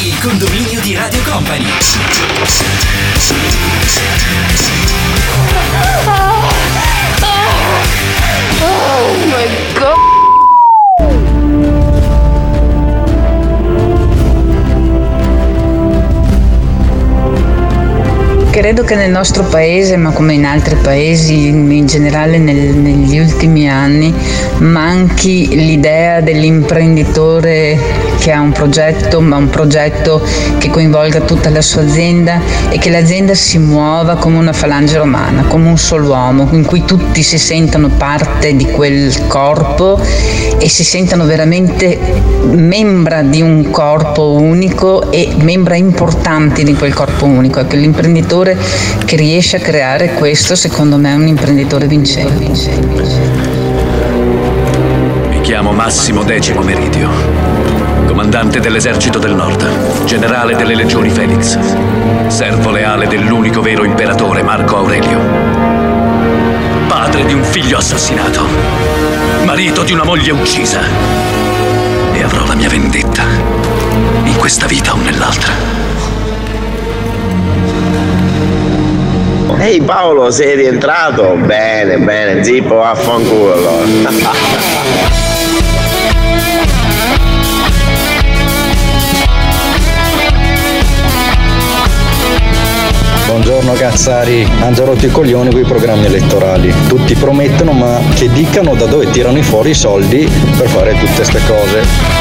Il condominio di Radio Company. Credo che nel nostro paese, ma come in altri paesi in generale nel- negli ultimi anni, manchi l'idea dell'imprenditore che ha un progetto, ma un progetto che coinvolga tutta la sua azienda e che l'azienda si muova come una falange romana, come un solo uomo, in cui tutti si sentono parte di quel corpo e si sentono veramente membra di un corpo unico e membra importanti di quel corpo unico. Ecco, l'imprenditore che riesce a creare questo, secondo me, è un imprenditore vincente. Mi chiamo Massimo Decimo Meridio, comandante dell'esercito del nord, generale delle legioni Felix, servo leale dell'unico vero imperatore Marco Aurelio, padre di un figlio assassinato, marito di una moglie uccisa e avrò la mia vendetta in questa vita o nell'altra. Ehi Paolo, sei rientrato? Bene, bene, zippo, vaffanculo Cazzari, hanno rotto i coglioni con i programmi elettorali. Tutti promettono ma che dicano da dove tirano fuori i soldi per fare tutte queste cose.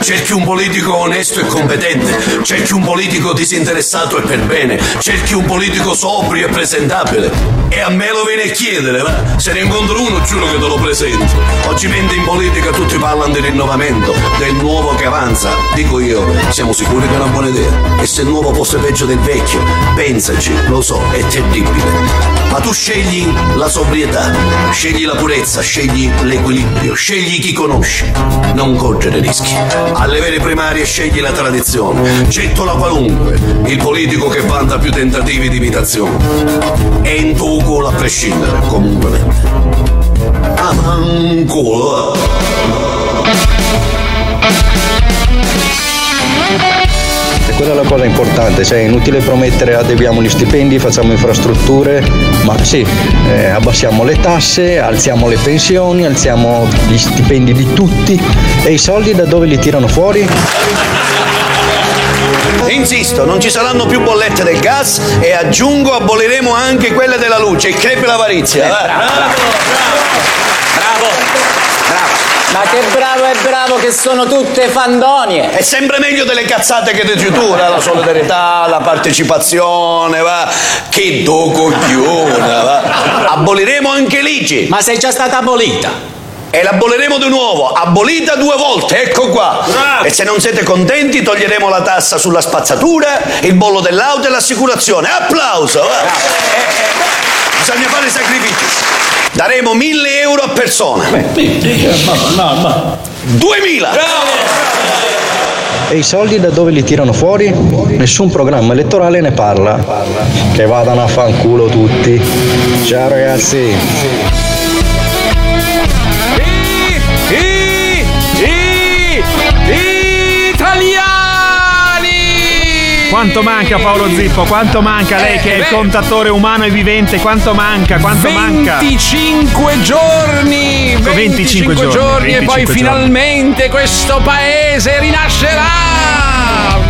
Cerchi un politico onesto e competente, cerchi un politico disinteressato e per bene, cerchi un politico sobrio e presentabile. E a me lo viene a chiedere, va? Se ne incontro uno giuro che te lo presento. Oggi mente in politica tutti parlano di rinnovamento, del nuovo che avanza. Dico io, siamo sicuri che è una buona idea. E se il nuovo fosse peggio del vecchio, pensaci, lo so, è terribile. Ma tu scegli la sobrietà, scegli la purezza, scegli l'equilibrio, scegli chi conosci. Non correre rischi. Alle vere primarie scegli la tradizione. Gettola qualunque, il politico che vanta più tentativi di imitazione. E in tuo culo a prescindere, comunque. Ah, quella è la cosa importante, cioè è inutile promettere adeguiamo gli stipendi, facciamo infrastrutture, ma sì, eh, abbassiamo le tasse, alziamo le pensioni, alziamo gli stipendi di tutti e i soldi da dove li tirano fuori? Insisto, non ci saranno più bollette del gas e aggiungo aboliremo anche quelle della luce. Il crepe l'avarizia. va. Ma che bravo e bravo che sono tutte fandonie! È sempre meglio delle cazzate che dici tu, la la solidarietà, la partecipazione, va. Che do coglione, va. Aboliremo anche l'ICI. Ma sei già stata abolita! E l'aboliremo di nuovo, abolita due volte, ecco qua. E se non siete contenti toglieremo la tassa sulla spazzatura, il bollo dell'auto e l'assicurazione. Applauso! va. Eh, eh, bisogna fare sacrifici. Daremo 1000 euro a persona. 2000! E i soldi da dove li tirano fuori? Nessun programma elettorale ne parla. Che vadano a fanculo tutti. Ciao ragazzi. Quanto manca Paolo Zippo? Quanto manca lei che è il beh. contatore umano e vivente? Quanto manca? Quanto manca? 25 giorni! 25 giorni, giorni e 25 poi giorni. finalmente questo paese rinascerà!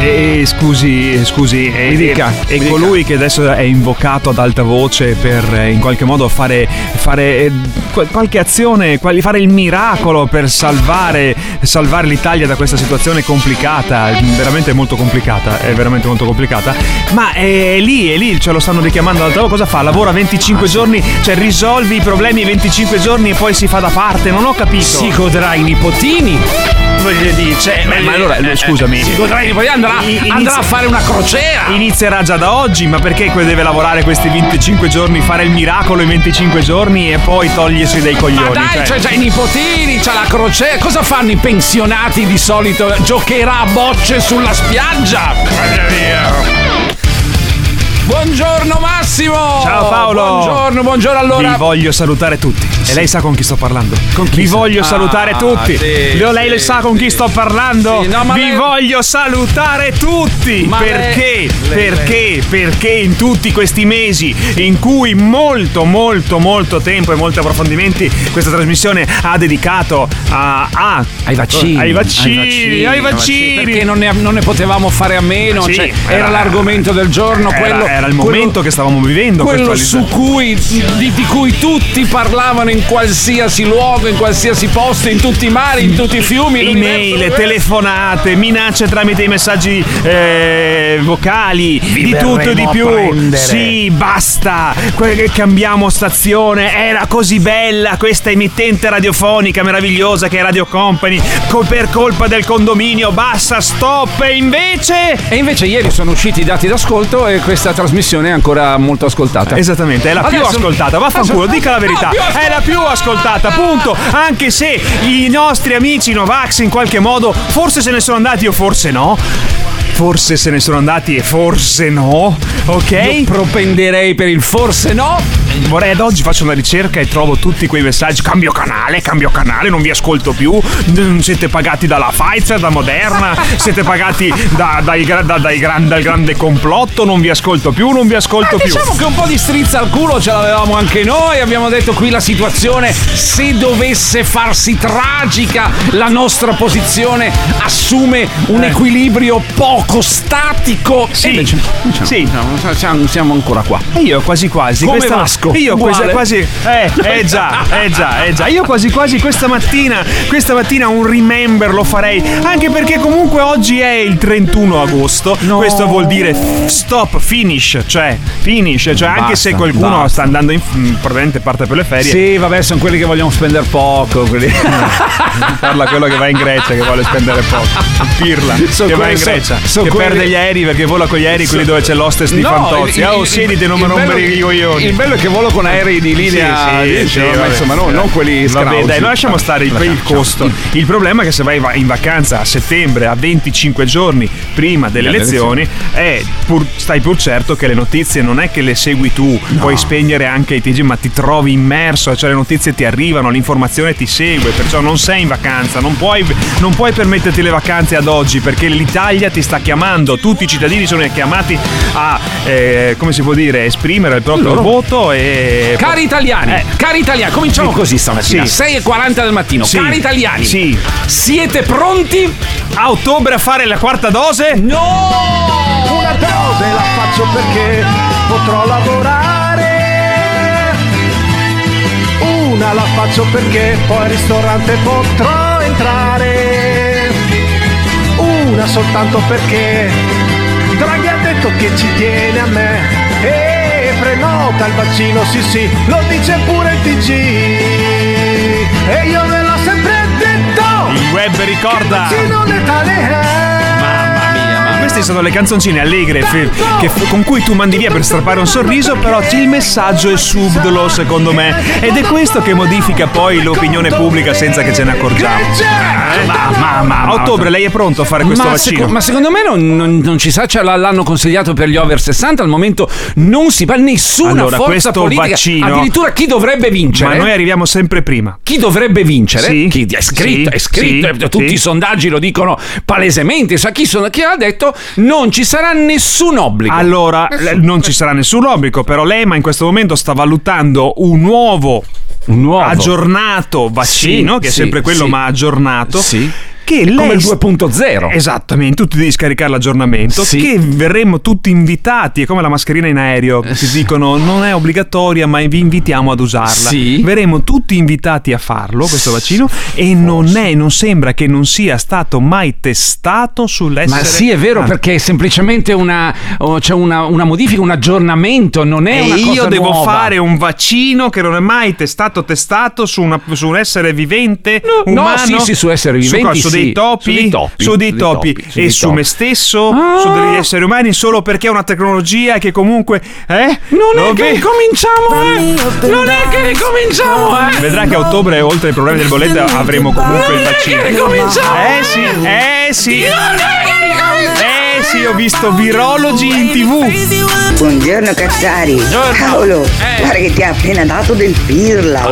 E, scusi, scusi, e, Mi dica, e mi colui che adesso è invocato ad alta voce per eh, in qualche modo fare, fare eh, qual- qualche azione, fare il miracolo per salvare, salvare l'Italia da questa situazione complicata, veramente molto complicata, è veramente molto complicata, ma è lì, è lì, ce lo stanno richiamando ad alta voce, cosa fa? Lavora 25 giorni, cioè risolvi i problemi 25 giorni e poi si fa da parte, non ho capito. Si godrà i nipotini! Voglio dire, cioè, Ma- ma allora, eh, scusami. Si godrà i nipotini, andrà, inizia- andrà a fare una crociera! Inizierà già da oggi, ma perché deve lavorare questi 25 giorni, fare il miracolo in 25 giorni e poi togliersi dai coglioni? Ma dai, cioè- c'è già i nipotini, c'è la crociera. Cosa fanno i pensionati di solito? Giocherà a bocce sulla spiaggia? Via via. Buongiorno Massimo! Ciao Paolo! Buongiorno, buongiorno allora. Vi voglio salutare tutti. E lei sa con chi sto parlando? Vi voglio Ah, salutare tutti. sì, Leo, lei lo sì, sa con chi sto parlando? Sì, no, Vi lei- voglio salutare tutti. Ma perché? lei- perché? Perché in tutti questi mesi in cui molto, molto, molto tempo e molti approfondimenti questa trasmissione ha dedicato a, a- Ai vaccini, ai vaccini, ai vaccini. Perché non ne, non ne potevamo fare a meno. Cioè, era- era, l'argomento del giorno. Era- quello, era il quello- momento che stavamo vivendo. Quello su cui, di, di cui tutti parlavano in qualsiasi luogo, in qualsiasi posto, in tutti i mari, in tutti i fiumi. Email, telefonate, minacce tramite i messaggi eh, vocali, di tutto e di più. prendere. Sì, basta. Que- che cambiamo stazione. Era così bella questa emittente radiofonica meravigliosa che è Radio Company. co- per colpa del condominio, basta, stop. E invece. E invece ieri sono usciti i dati d'ascolto e questa trasmissione è ancora molto ascoltata. Esattamente, è la più Adesso- ascoltata, vaffanculo, adesso- dica la verità. No, più. È la più ascoltata, punto. Anche se i nostri amici Novax in qualche modo forse se ne sono andati o forse no. Forse se ne sono andati e forse no, ok? Io propenderei per il forse no. Vorrei ad oggi faccio una ricerca e trovo tutti quei messaggi. Cambio canale, cambio canale, non vi ascolto più. Siete pagati dalla Pfizer, da Moderna, siete pagati da- dai da- dai dal grande complotto, non vi ascolto più, non vi ascolto più. Diciamo che un po' di strizza al culo ce l'avevamo anche noi. Abbiamo detto qui la situazione, se dovesse farsi tragica, la nostra posizione assume un Eh. equilibrio poco statico. Sì. Invece, diciamo, Sì. diciamo, siamo, siamo ancora qua. E io quasi quasi Come questa, Vasco, Io quasi, quasi eh, eh già, eh già, eh già. Io quasi quasi questa mattina, questa mattina un remember lo farei, anche perché comunque oggi è il 31 agosto. Questo vuol dire stop, finish, cioè finish, cioè anche Basta, se qualcuno basta. sta andando in mm, probabilmente parte per le ferie. Sì, vabbè, sono quelli che vogliono spendere poco. Quelli. Parla quello che va in Grecia che vuole spendere poco. Pirla So che va in Grecia, so- so che quelli- perde gli aerei perché vola con gli aerei, quelli dove c'è l'hostess di No, Fantozzi. il- Ah, oh, il- siediti, non mi il rompere i coglioni. Il bello è che volo con aerei di linea. Sì, sì, sì, ma vabbè. insomma, no, non quelli Vabbè, scrausi. dai, lasciamo stare il, il costo. Il problema è che se vai va- in vacanza a settembre, a 25 giorni prima delle elezioni, è pur- stai pur certo che le notizie non è che le segui tu, puoi spegnere anche i TG, ma ti trovi immerso, cioè le notizie ti arrivano, l'informazione ti segue, perciò non sei in vacanza, non puoi, non puoi permetterti le vacanze ad oggi perché l'Italia ti sta chiamando, tutti i cittadini sono chiamati a, eh, come si può dire, esprimere il proprio Loro- voto e... Cari italiani, Eh. cari italiani, cominciamo Sì. così stamattina. Sì. 6.40 del mattino. Sì. Cari italiani, Sì. siete pronti? A ottobre a fare la quarta dose? No! Una dose la faccio perché potrò lavorare. Una la faccio perché poi al ristorante potrò entrare. Una soltanto perché Draghi ha detto che ci tiene a me. E prenota il vaccino, sì sì, lo dice pure il TG. E io ve l'ho sempre detto. Il web ricorda. Il vaccino letale è. Queste sono le canzoncine allegre fi- che- con cui tu mandi via per strappare un sorriso, però il messaggio è subdolo secondo me. Ed è questo che modifica poi l'opinione pubblica senza che ce ne accorgiamo. Eh? Ma- ma- ma- A ottobre lei è pronto a fare questo ma, vaccino? seco- ma secondo me non, non- non ci sa, cioè, l'hanno consigliato per gli over 60, al momento non si va nessuna Allora, forza questo politica. vaccino- Addirittura chi dovrebbe vincere? Ma noi arriviamo sempre prima. Chi dovrebbe vincere? Sì, chi è scritto, sì, è scritto, sì, tutti sì. i sondaggi lo dicono palesemente. Sa chi, sono- chi ha detto non ci sarà nessun obbligo. Allora, Nessuno. le- non ci sarà nessun obbligo, però l'EMA in questo momento sta valutando un nuovo, Un nuovo. aggiornato vaccino, Sì, che è sì, sempre quello sì. ma aggiornato. Che lei Come il 2.0. Esattamente, tu devi scaricare l'aggiornamento. Sì. Che verremo tutti invitati. È come la mascherina in aereo. Ti dicono non è obbligatoria, ma vi invitiamo ad usarla. Sì. Verremo tutti invitati a farlo, questo vaccino. E non è, non sembra che non sia stato mai testato sull'essere. Ma sì, è vero, Ah. perché è semplicemente una, oh, c'è una, una modifica, un aggiornamento, non è E una cosa io devo nuova. fare un vaccino che non è mai testato testato su, una- su un essere vivente No, no, umano sì, sì, su esseri Su viventi, cosa? Su. Dei topi Su dei topi, su dei topi, topi, su e su me stesso Ah. su degli esseri umani solo perché è una tecnologia che comunque eh? Non è che ricominciamo, eh! Non è che ricominciamo, eh! Vedrà che a ottobre, oltre ai problemi del bolletta, avremo comunque il vaccino. ricominciamo! Eh sì, eh sì. Eh sì, ho visto virologi in tv. Buongiorno Cazzari. Paolo, guarda che ti ha appena dato del pirla,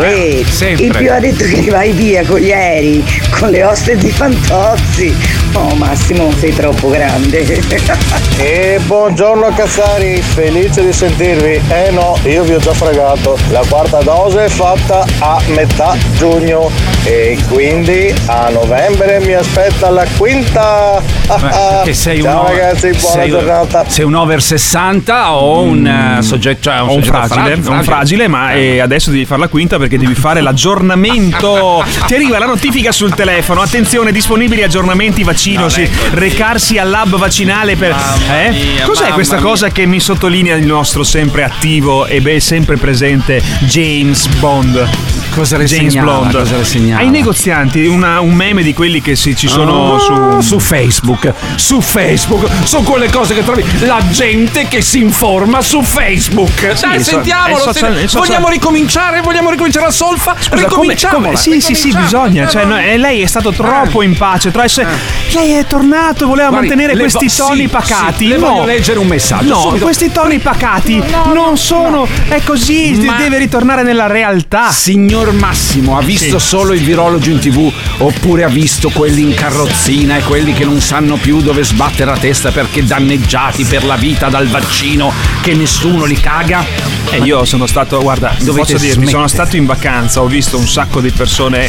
sempre. Il più ha detto che vai via con gli aerei, con le oste di Fantozzi. Oh Massimo, sei troppo grande. E buongiorno Cazzari, felice di sentirvi. Eh no, io vi ho già fregato. La quarta dose è fatta a metà giugno e quindi a novembre mi aspetta la quinta. Eh, Che sei un Ciao over- ragazzi, buona sei- giornata. Sei un over 60 o un eh, soggetto, cioè un soggetto fragile, fra- ho un fragile, ma eh, adesso devi fare la quinta perché devi fare l'aggiornamento. Ti arriva la notifica sul telefono. Attenzione, disponibili aggiornamenti vaccino. sì. recarsi all'hub vaccinale per. Eh? mia, Cos'è mamma questa mia. cosa che mi sottolinea il nostro sempre attivo e beh, sempre presente James Bond? Cosa le James segnala? Bond. Cosa? Ai negozianti, una- un meme di quelli che si- ci sono Ah, su. su Facebook, su Facebook, sono quelle cose che trovi la gente che si informa su Facebook. Sì, Dai, sentiamolo. il social- se- social- Vogliamo ricominciare? Vogliamo ricominciare la solfa? Scusa, ricominciamo. come- sì, sì, sì, bisogna. Cioè, no, eh, lei è stato troppo in pace. tra- se- Lei è tornato, voleva Eh. Guardi, mantenere questi vo- toni sì, pacati. sì, le no. voglio leggere un messaggio, No, subito. questi toni pacati non sono. È così, Ma- deve ritornare nella realtà. Signor Massimo, ha visto Sì. solo il virologo in tv oppure ha visto quelli in carrozzina e quelli che non sanno più dove sbattere la testa perché danneggiati per la vita dal vaccino che nessuno li caga? E io sono stato, guarda, Dovete posso smettere. sono stato in vacanza, ho visto un sacco di persone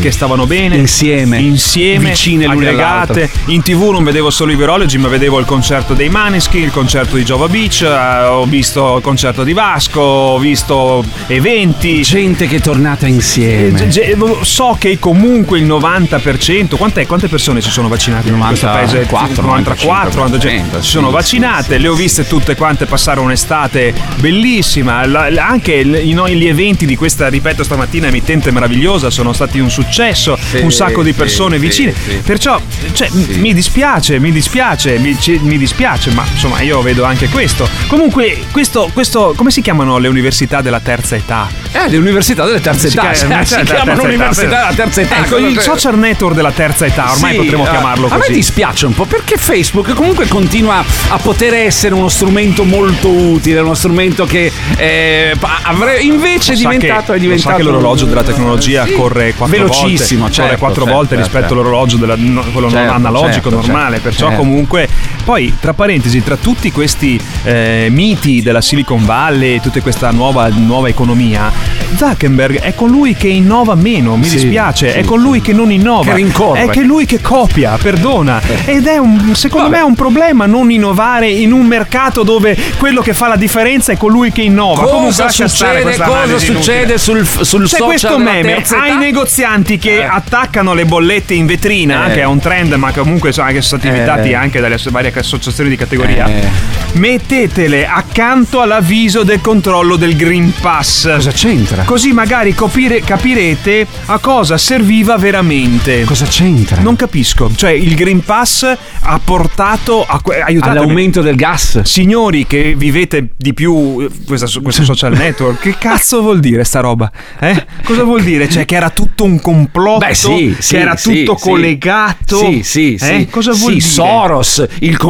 che stavano bene. Insieme. Insieme, Vicine aggregate. In tv non vedevo solo i virologi, ma vedevo il concerto dei Maneschi, il concerto di Jova Beach, eh, ho visto il concerto di Vasco, ho visto eventi. Gente che è Eh, insieme. ge- So che comunque il 90%, quant'è, quante persone si sono vaccinate in questo paese? 94, 94, 95, si sono sì, vaccinate, le ho viste tutte quante passare un'estate bellissima, La- la- anche l- gli eventi di questa, ripeto stamattina, emittente meravigliosa sono stati un successo, Sì, un sacco di sì, persone sì, vicine, sì. perciò cioè, mi dispiace, mi dispiace, mi, ci- mi dispiace, ma insomma io vedo anche questo. Comunque, questo, questo, come si chiamano le università della terza età? Eh, le università delle terze Si età. Si, della chiamano università della terza età. Ecco, il social network della terza età, ormai Sì, potremmo eh, chiamarlo A me così. dispiace un po' perché Facebook comunque continua a poter essere uno strumento molto utile, uno strumento che eh, pa- avre- invece diventato, che- è diventato sa che l'orologio della tecnologia Sì. corre quattro velocissimo, volte, certo, corre quattro certo, volte certo. rispetto all'orologio della, no, quello Certo, analogico certo, normale. certo, perciò certo. comunque poi tra parentesi, tra tutti questi eh, miti della Silicon Valley, tutta questa nuova, nuova economia, Zuckerberg è colui che innova meno, mi Sì, dispiace, sì, è colui che non innova, Che rincorre. è che lui che copia, perdona. Ed è un, secondo me è un problema non innovare in un mercato dove quello che fa la differenza è colui che innova. Comunque Cosa stare succede, questa cosa succede sul, sul C'è social questo meme ai negozianti che Eh. attaccano le bollette in vetrina, Eh. che è un trend, ma comunque sono, che sono stati Eh. invitati anche dalle varie associazioni di categoria. Eh. Mettetele accanto all'avviso del controllo del Green Pass. Cosa c'entra? Così magari copire- capirete a cosa serviva veramente. Cosa c'entra? Non capisco. Cioè, il Green Pass ha portato a que-. All'aumento del gas. Signori che vivete di più eh, questa- questo social network, che cazzo vuol dire sta roba? Eh? Cosa vuol dire? Cioè che era tutto un complotto? Beh, sì, sì, che era sì, tutto sì. collegato? Sì, sì, Eh? Cosa vuol dire? Soros, il complotto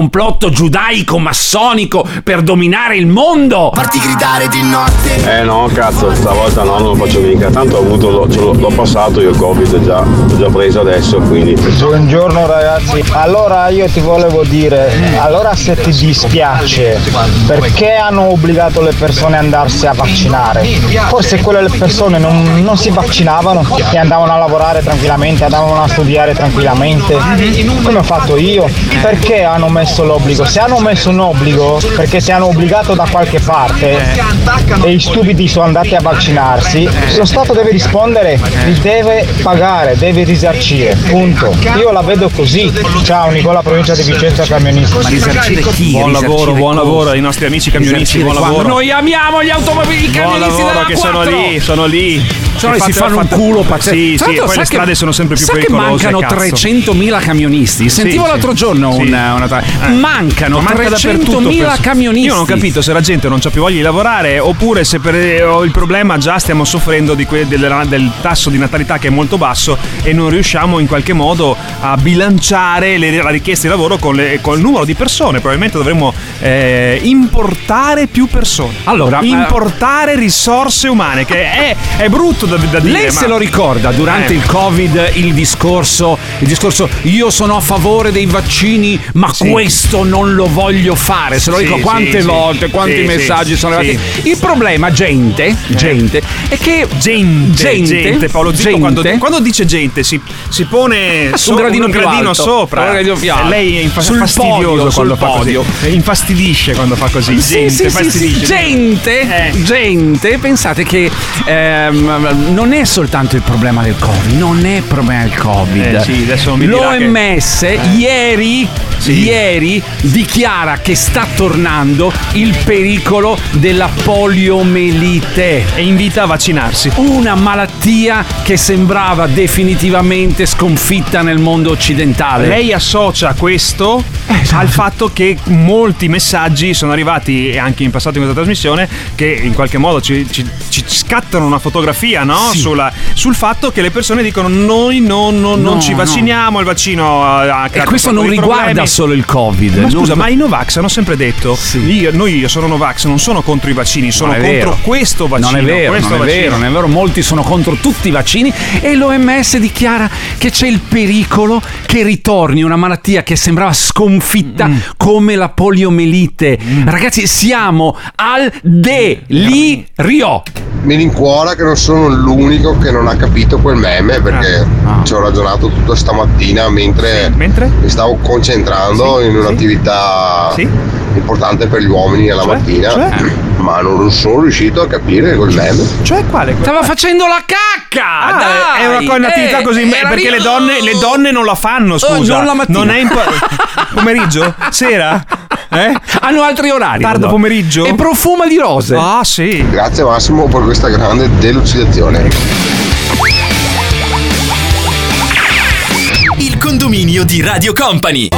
giudaico-massonico per dominare il mondo. Farti gridare di notte. Eh no, cazzo, stavolta no, non lo faccio mica. Tanto ho avuto, l'ho, l'ho passato io il Covid già, l'ho già preso adesso, quindi. Buongiorno ragazzi, allora io ti volevo dire, allora se ti dispiace, perché hanno obbligato le persone ad andarsi a vaccinare? Forse quelle persone non, non si vaccinavano e andavano a lavorare tranquillamente, andavano a studiare tranquillamente, come ho fatto io? Perché hanno messo l'obbligo? Se hanno messo un obbligo, perché se hanno obbligato da qualche parte e i stupidi sono andati a vaccinarsi, lo Stato deve rispondere, li deve pagare, deve risarcire, punto. Io la vedo così. Ciao Nicola, provincia di Vicenza, camionista. Buon lavoro, buon lavoro ai nostri amici camionisti, buon lavoro. Noi amiamo gli automobilisti Buon lavoro che sono 4. lì, sono lì. Se no È si fanno un culo pazzesco. Sì, sì, poi le che- strade sono sempre più sa pericolose. che mancano cazzo. 300.000 camionisti. Sentivo sì. l'altro giorno Sì. una, una tra- Mancano Ma manca dappertutto 300.000 per- camionisti. Io non ho capito se la gente non ha più voglia di lavorare oppure se per eh, il problema già stiamo soffrendo di que- del, del tasso di natalità che è molto basso e non riusciamo in qualche modo a bilanciare le- la richiesta di lavoro con, le- con il numero di persone. Probabilmente dovremmo eh, importare più persone. Allora, importare risorse umane, che è, è brutto da, da dire. Lei ma- se lo ricorda durante Eh. il Covid il discorso, il discorso io sono a favore dei vaccini, ma questo non lo voglio fare. Se lo Sì, dico quante sì, volte, sì. quanti messaggi sono arrivati. Il problema, gente, gente, è che Gente, gente, gente, Paolo Zippo gente- quando, quando dice gente si, si pone Su un gradino un gradino alto. sopra. Un gradino. Lei è infa- Sul fastidioso podio, quando fa podio. così. Infastidisce quando fa così. Sì, gente. Gente, Eh. gente, pensate che ehm, non è soltanto il problema del Covid, non è il problema del Covid. Eh, dirà che- L'OMS ieri, ieri dichiara che sta tornando il pericolo della poliomelite. E invita a vaccinarsi. Una malattia che sembrava definitivamente sconfitta nel mondo occidentale. Lei associa questo al fatto che molti messaggi sono arrivati e anche in passato in questa trasmissione che in qualche modo ci, ci- ci scattano una fotografia no? Sì. Sulla- sul fatto che le persone dicono noi non, non- non No, ci no. vacciniamo, il vaccino ha, ha E creato questo non riguarda problemi. solo il Covid. Ma non- scusa, ma i Novax hanno sempre detto: io, noi io sono Novax, non sono contro i vaccini, sono Non contro vero. questo vaccino. Non è vero, questo non è vaccino. vero, non è vero, molti sono contro tutti i vaccini e l'OMS dichiara che c'è il pericolo che ritorni una malattia che sembrava sconfitta come la poliomelite. Ragazzi, siamo al delirio. Mi rincuora che non sono l'unico che non ha capito quel meme perché ci ho ragionato tutta stamattina mentre, mi stavo concentrando in un'attività importante per gli uomini alla mattina, ma non sono riuscito a capire quel meme. Cioè quale? Stava facendo la cacca! Ah, dai! è una, co- un'attività Eh, così perché le donne, le donne non la fanno Oh, scusa non la mattina. è impo- pomeriggio sera eh? Hanno altri orari. tardo no? pomeriggio E profuma di rose. ah sì Grazie Massimo per questa grande delucidazione. Il condominio di Radio Company.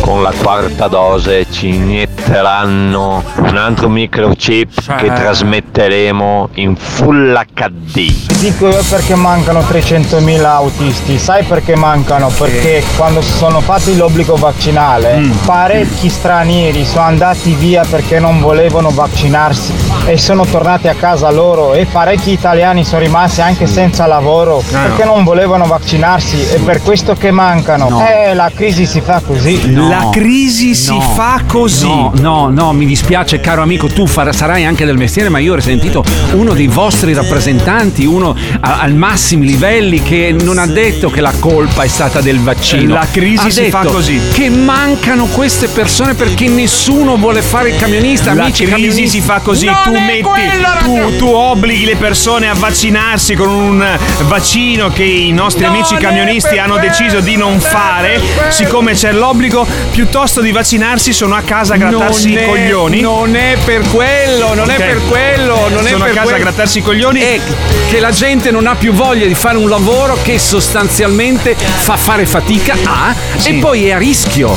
Con la quarta dose ci inietteranno un altro microchip che trasmetteremo in Full HD. Dico io perché mancano 300.000 autisti. Sai perché mancano? Perché quando si sono fatti l'obbligo vaccinale, parecchi stranieri sono andati via perché non volevano vaccinarsi e sono tornati a casa loro e parecchi italiani sono rimasti anche senza lavoro perché non volevano vaccinarsi e per questo che mancano. Eh, la crisi si fa così. La crisi si no, fa così No, no, no, mi dispiace caro amico, tu far- sarai anche del mestiere, ma io ho sentito uno dei vostri rappresentanti, uno a- al massimi livelli che non ha detto che la colpa è stata del vaccino. La crisi Ha si fa così. Che mancano queste persone perché nessuno vuole fare il camionista, la amici crisi camionisti. si fa così, Non tu metti, quello, tu, tu obblighi le persone a vaccinarsi con un vaccino che i nostri Non amici camionisti hanno deciso di non fare, siccome c'è l'obbligo, piuttosto di vaccinarsi sono a casa a grattarsi Non i è- coglioni. Non è per quello, non Ok. è per quello, non è Sono a per casa quello. a grattarsi i coglioni. È che la gente non ha più voglia di fare un lavoro che sostanzialmente fa fare fatica a Sì. e poi è a rischio.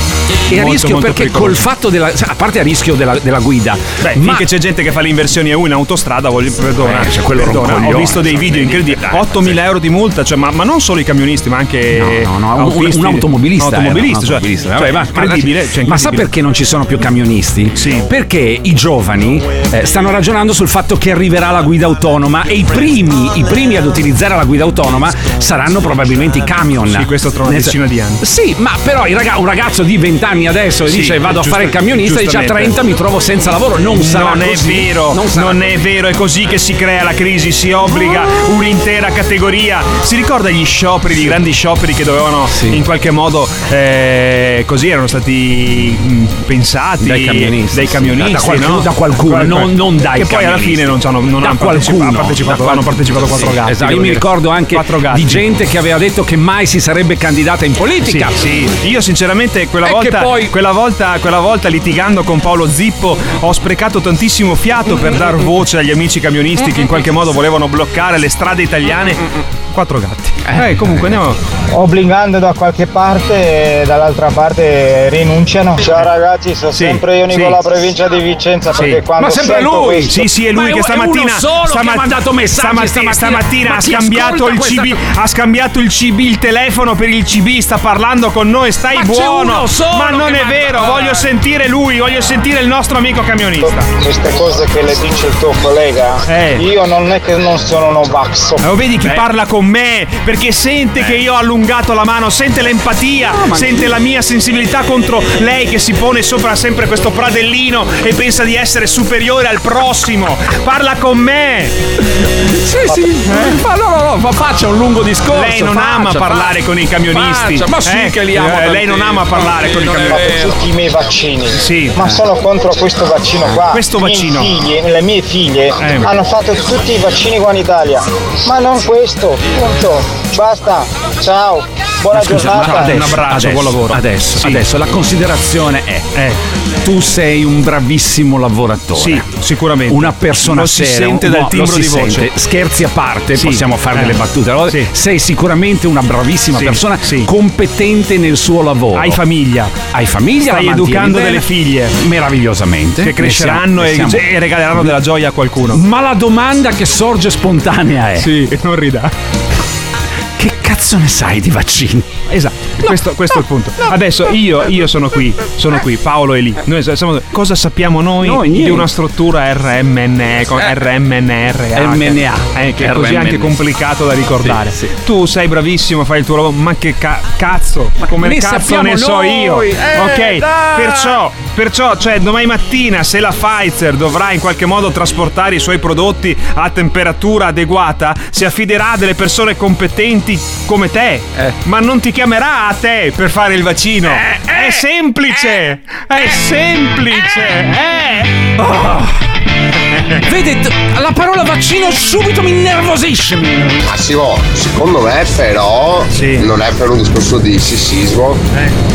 È a Molto, rischio molto perché pericoloso. col fatto della. A parte a rischio della, della guida. Beh, ma finché c'è gente che fa le inversioni a U in autostrada, voglio, perdona, Eh, cioè, quello era un perdona, ho visto dei cioè, video incredibili, 8.000 euro di multa, cioè, ma, ma non solo i camionisti, ma anche No, no, no, un- un, automobilista. Un era, automobilista, un cioè, automobilista. cioè, Vabbè, ma, incredibile, cioè, ma sa perché non ci sono più camionisti? Sì. Perché i giovani eh, stanno ragionando sul fatto che arriverà la guida autonoma e i primi, i primi ad utilizzare la guida autonoma saranno probabilmente i camion. Sì, questo tra una Nel- decina di anni. Sì, ma però raga- un ragazzo di 20 anni adesso e Sì, dice vado a fare il camionista, dice a giustamente. 30 mi trovo senza lavoro. Non sarà non è così. vero, Non non, sarà è vero, è così che si crea la crisi, si obbliga un'intera categoria. Si ricorda gli scioperi, i grandi scioperi che dovevano in qualche modo eh, così erano stati mh, pensati Dai camionisti, dai camionisti, Da qualcuno- no? da qualcuno, Qual- non- non dai Che poi alla fine non, c'hanno- non hanno partecipato, partecipato- hanno partecipato quattro Sì, gatti. esatto. Io mi ricordo anche di gente che aveva detto che mai si sarebbe candidata in politica. Sì, sì. Io sinceramente quella volta, poi- quella, volta, quella volta litigando con Paolo Zippo ho sprecato tantissimo fiato per dar voce agli amici camionisti che in qualche modo volevano bloccare le strade italiane. Quattro gatti. Eh, comunque andiamo. Obbligando da qualche parte e dall'altra parte rinunciano. Ciao ragazzi, sono Sì, sempre io sì. Nicola Provincia di Vicenza Sì. perché quando Ma sempre lui! questo- Sì, sì, è lui Ma che uno stamattina solo che stamat- ha mandato messaggi stamattina, stamattina. stamattina Ma ha scambiato il questa- CB, ha scambiato il CB, il telefono per il CB, sta parlando con noi, stai Ma c'è buono. uno solo Ma non è manda- vero, voglio sentire lui, voglio sentire il nostro amico camionista. Queste cose che le dice il tuo collega, Eh. io non è che non sono novax. Eh, vedi chi Beh. parla con me perché sente che io ho allungato la mano, sente l'empatia, sente la mia sensibilità contro lei che si pone sopra sempre questo pradellino e pensa di essere superiore al prossimo. Parla con me. Sì, sì. Ma no, no, no, fa- faccia un lungo discorso. Lei non faccia, ama parlare faccia. con i camionisti. Faccia, Ma sì Eh? che li amo. Eh, lei non ama parlare con i camionisti. Fatto tutti i miei vaccini. Sì. Ma sono contro questo vaccino qua. Questo I miei vaccino. figli, le mie figlie Eh. hanno fatto tutti i vaccini qua in Italia. Ma non questo. Punto. Basta. Ciao. Buona scusa, giornata. adesso, adesso, Adesso, adesso la considerazione è: tu sei un bravissimo lavoratore. Sì, sicuramente. Una persona Lo si seria. sente dal no, timbro si di voce. sente. Scherzi a parte, Sì. possiamo fare Eh. delle battute. Allora, Sì. Sei sicuramente una bravissima Sì, persona, sì. competente nel suo lavoro. Hai famiglia. Hai famiglia, Stai educando delle figlie. Meravigliosamente. Che Ne cresceranno siamo- ne e, siamo- e regaleranno della gioia a qualcuno. Ma la domanda che sorge spontanea è: Sì, non rida. Cazzo ne sai di vaccini? Esatto, questo, questo è il punto. Adesso io, io sono qui, sono qui, Paolo è lì. Noi siamo- cosa sappiamo noi di una struttura RMNE, con RMNRA? MNA. Eh, che è così anche complicato da ricordare. Sì, sì. Tu sei bravissimo, fai il tuo lavoro, ma che ca- cazzo? Come ne cazzo ne so noi? io? Eh, ok, dai! perciò, perciò, cioè domani mattina se la Pfizer dovrà in qualche modo trasportare i suoi prodotti a temperatura adeguata, si affiderà a delle persone competenti come te, Eh. ma non ti chiamerà a te per fare il vaccino. è semplice, è semplice. eh. Vede, t- la parola vaccino subito mi innervosisce. Massimo, secondo me però non è per un discorso di sessismo,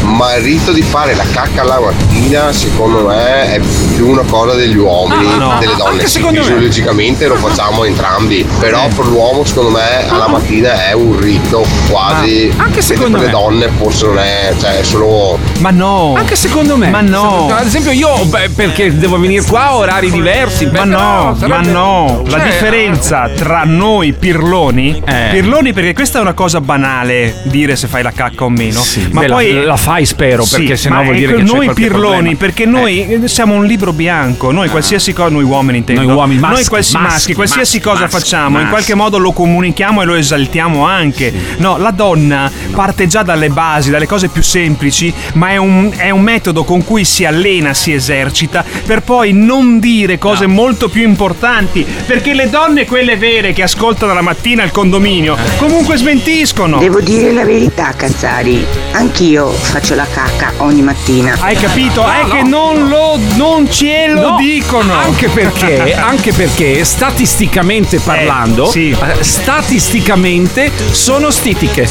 ma il rito di fare la cacca alla mattina secondo me è più una cosa degli uomini Ah, no. che delle donne. Anche Sì, secondo me. fisiologicamente lo facciamo entrambi, però per l'uomo secondo me alla mattina è un rito quasi. Ah, anche secondo per le me. donne forse non è, cioè è solo. Ma no. Anche secondo me. Ma no. Ad esempio io, beh, perché devo venire qua a orari diversi. Ma beh, no, ma no, la Cioè, differenza tra noi pirloni, Eh. pirloni perché questa è una cosa banale dire se fai la cacca o meno, ma beh, poi la fai, spero, perché sennò ma vuol dire che noi pirloni problema. perché noi eh, siamo un libro bianco, noi qualsiasi cosa noi uomini intendo, Noi uomini, maschi, noi qualsi- maschi, maschi, qualsiasi maschi, cosa facciamo, in qualche modo lo comunichiamo e lo esaltiamo anche. No, la donna parte già dalle basi, dalle cose più semplici, ma è un, è un metodo con cui si allena, si esercita per poi non dire cose molto più importanti, perché le donne quelle vere che ascoltano la mattina al condominio comunque smentiscono. Devo dire la verità, Cazzari. Anch'io faccio la cacca ogni mattina. Hai capito? è che non lo non ce lo No, dicono. Anche perché, anche perché statisticamente parlando, sì. eh, statisticamente sono stitiche.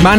Ma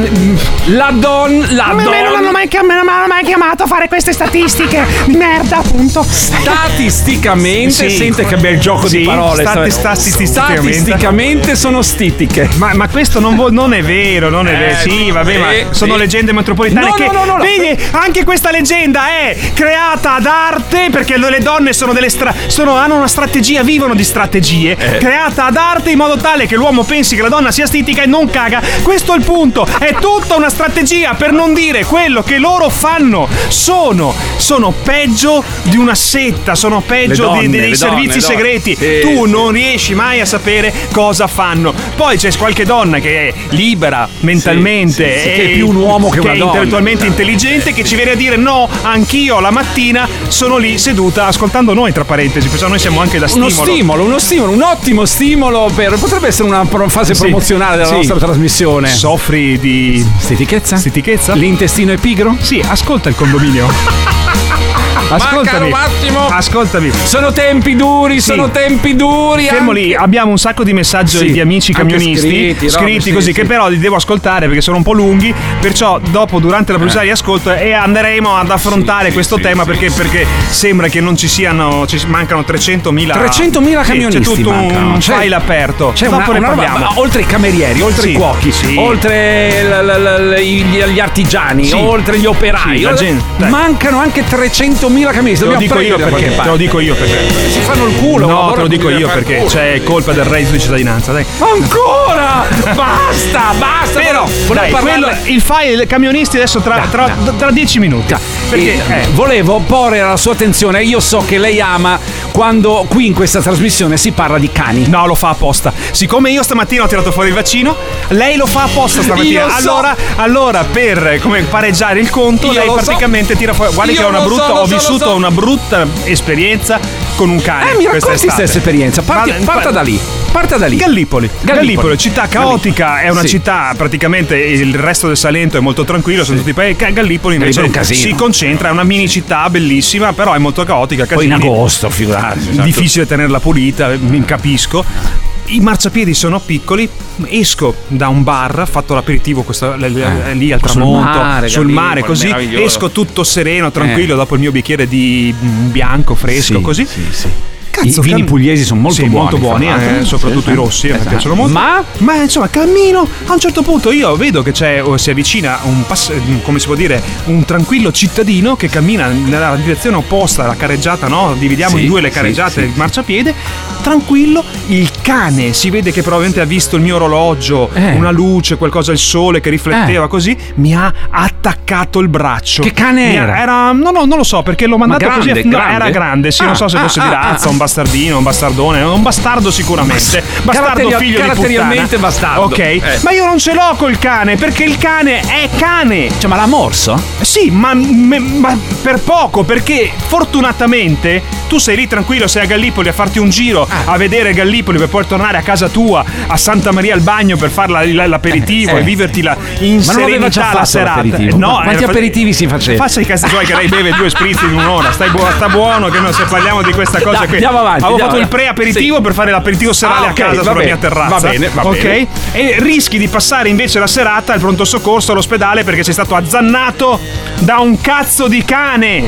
la don, la A me non don hanno mai, chiam- non mi hanno mai chiamato a fare queste statistiche di merda, appunto. statisticamente Sì. sente che bel gioco Sì, di parole. stati- sta- statisticamente. statisticamente sono stitiche. Ma, ma questo non, vuol- non è vero, non è Eh, vero. Sì, vabbè, ma sono leggende metropolitane No, che. no, no, no, vedi, anche questa leggenda è creata ad arte perché le donne sono delle stra- sono- hanno una strategia, vivono di strategie. Eh. Creata ad arte in modo tale che l'uomo pensi che la donna sia stitica e non caga. Questo è il punto. È tutta una strategia per non dire quello che loro fanno. Sono, sono peggio di una setta, sono peggio Le di, dei servizi donne, donne. segreti. Sì, tu sì. non riesci mai a sapere cosa fanno. Poi c'è qualche donna che è libera mentalmente sì, è più un uomo che che una donna. intellettualmente intelligente che ci viene a dire no, anch'io la mattina sono lì seduta ascoltando noi tra parentesi, perché noi siamo anche da Uno stimolo. stimolo, uno stimolo, un ottimo stimolo per. Potrebbe essere una fase promozionale della nostra trasmissione. Soffri di stitichezza? Stitichezza? L'intestino è pigro? Sì, ascolta il condominio. Ascoltami. Un attimo. Ascoltami. Sono tempi duri, Sì. sono tempi duri. Fermo anche- lì, abbiamo un sacco di messaggi Sì, di amici camionisti scritti, robe, sì, così sì. che però li devo ascoltare perché sono un po' lunghi, perciò dopo durante la pubblicità li ascolto e andremo ad affrontare questo tema perché, perché sembra che non ci siano ci mancano 300.000 300.000 Sì, camionisti c'è tutto mancano. un C'è- file aperto. C'è dopo una, ne roba- parliamo. ma oltre i camerieri, oltre i cuochi, oltre l- l- l- gli, artigiani, oltre gli operai, oltre- gente, mancano anche 300.000 camionisti. Te lo dico io perché, te lo dico io perché. Si fanno il culo. No, te lo dico io perché c'è colpa del reddito di cittadinanza, dai. Ancora! Basta, basta. Però, dai, quello- il file camionisti adesso tra, tra, tra 10 minuti. Perché, Eh, eh, volevo porre la sua attenzione. Io so che lei ama quando qui in questa trasmissione si parla di cani. No, lo fa apposta. Siccome io stamattina ho tirato fuori il vaccino, lei lo fa apposta stamattina. So. Allora, allora, per come pareggiare il conto, Io lei lo so. praticamente tira fuori. Guarda Io che ho una so, brutta, ho so, lo vissuto una brutta esperienza con un cane. Eh, mi questa racconti questa esperienza. Parti- Vada- parta da lì. Parta da lì. Gallipoli. Gallipoli. Città caotica, è una Sì. città praticamente il resto del Salento è molto tranquillo, sono tutti paesi. Gallipoli invece Gallipoli è un casino. si concentra, è una mini città bellissima, però è molto caotica. Poi in casini. agosto, figurati. esatto. difficile tenerla pulita, mi capisco. I marciapiedi sono piccoli, esco da un bar, fatto l'aperitivo questo, l- l- Eh, lì al tramonto, mare, sul Gallipoli, mare, così esco tutto sereno, tranquillo, Eh. dopo il mio bicchiere di mm, bianco, fresco, Sì, così. sì, sì. Cazzo, I vini cam- pugliesi sono molto Sì, buoni. molto buoni, eh, soprattutto i rossi, esatto. piacciono molto. Ma Ma insomma, cammino, a un certo punto io vedo che c'è, o si avvicina un, pass- come si può dire, un tranquillo cittadino che cammina nella direzione opposta alla carreggiata, no? Dividiamo Sì, in due le carreggiate sì. il marciapiede, tranquillo, il cane si vede che probabilmente ha visto il mio orologio, Eh. una luce, qualcosa, il sole che rifletteva così, mi ha attaccato il braccio. Che cane Mi era? era no, no, non lo so, perché l'ho mandato grande, così. No, grande? era grande, sì, Ah, non so se ah, fosse di ah, razza, ah. un bastardino, un bastardone, un bastardo sicuramente. Bastardo Caratteri- figlio di caratterialmente puttana. bastardo. Ok, Eh. ma io non ce l'ho col cane perché il cane è cane. Cioè, ma l'ha morso? Sì, ma, me- ma per poco, perché fortunatamente tu sei lì tranquillo, sei a Gallipoli a farti un giro, Ah. a vedere Gallipoli per poi tornare a casa tua, a Santa Maria al bagno per fare la- la- l'aperitivo Eh, eh. e viverti la, in Ma non aveva già serenità la fatto serata. l'aperitivo? No, Quanti era- aperitivi si faceva? Faccia i cazzi tuoi che lei beve due spritz in un'ora, stai buono, sta buono che non se parliamo di questa cosa Dai, qui. Andiamo avanti, Avevo andiamo fatto il pre-aperitivo Sì. per fare l'aperitivo serale Ah, a ok, casa sulla bene, mia terrazza. va bene, va ok? bene. E rischi di passare invece la serata al pronto soccorso all'ospedale perché sei stato azzannato da un cazzo di cane.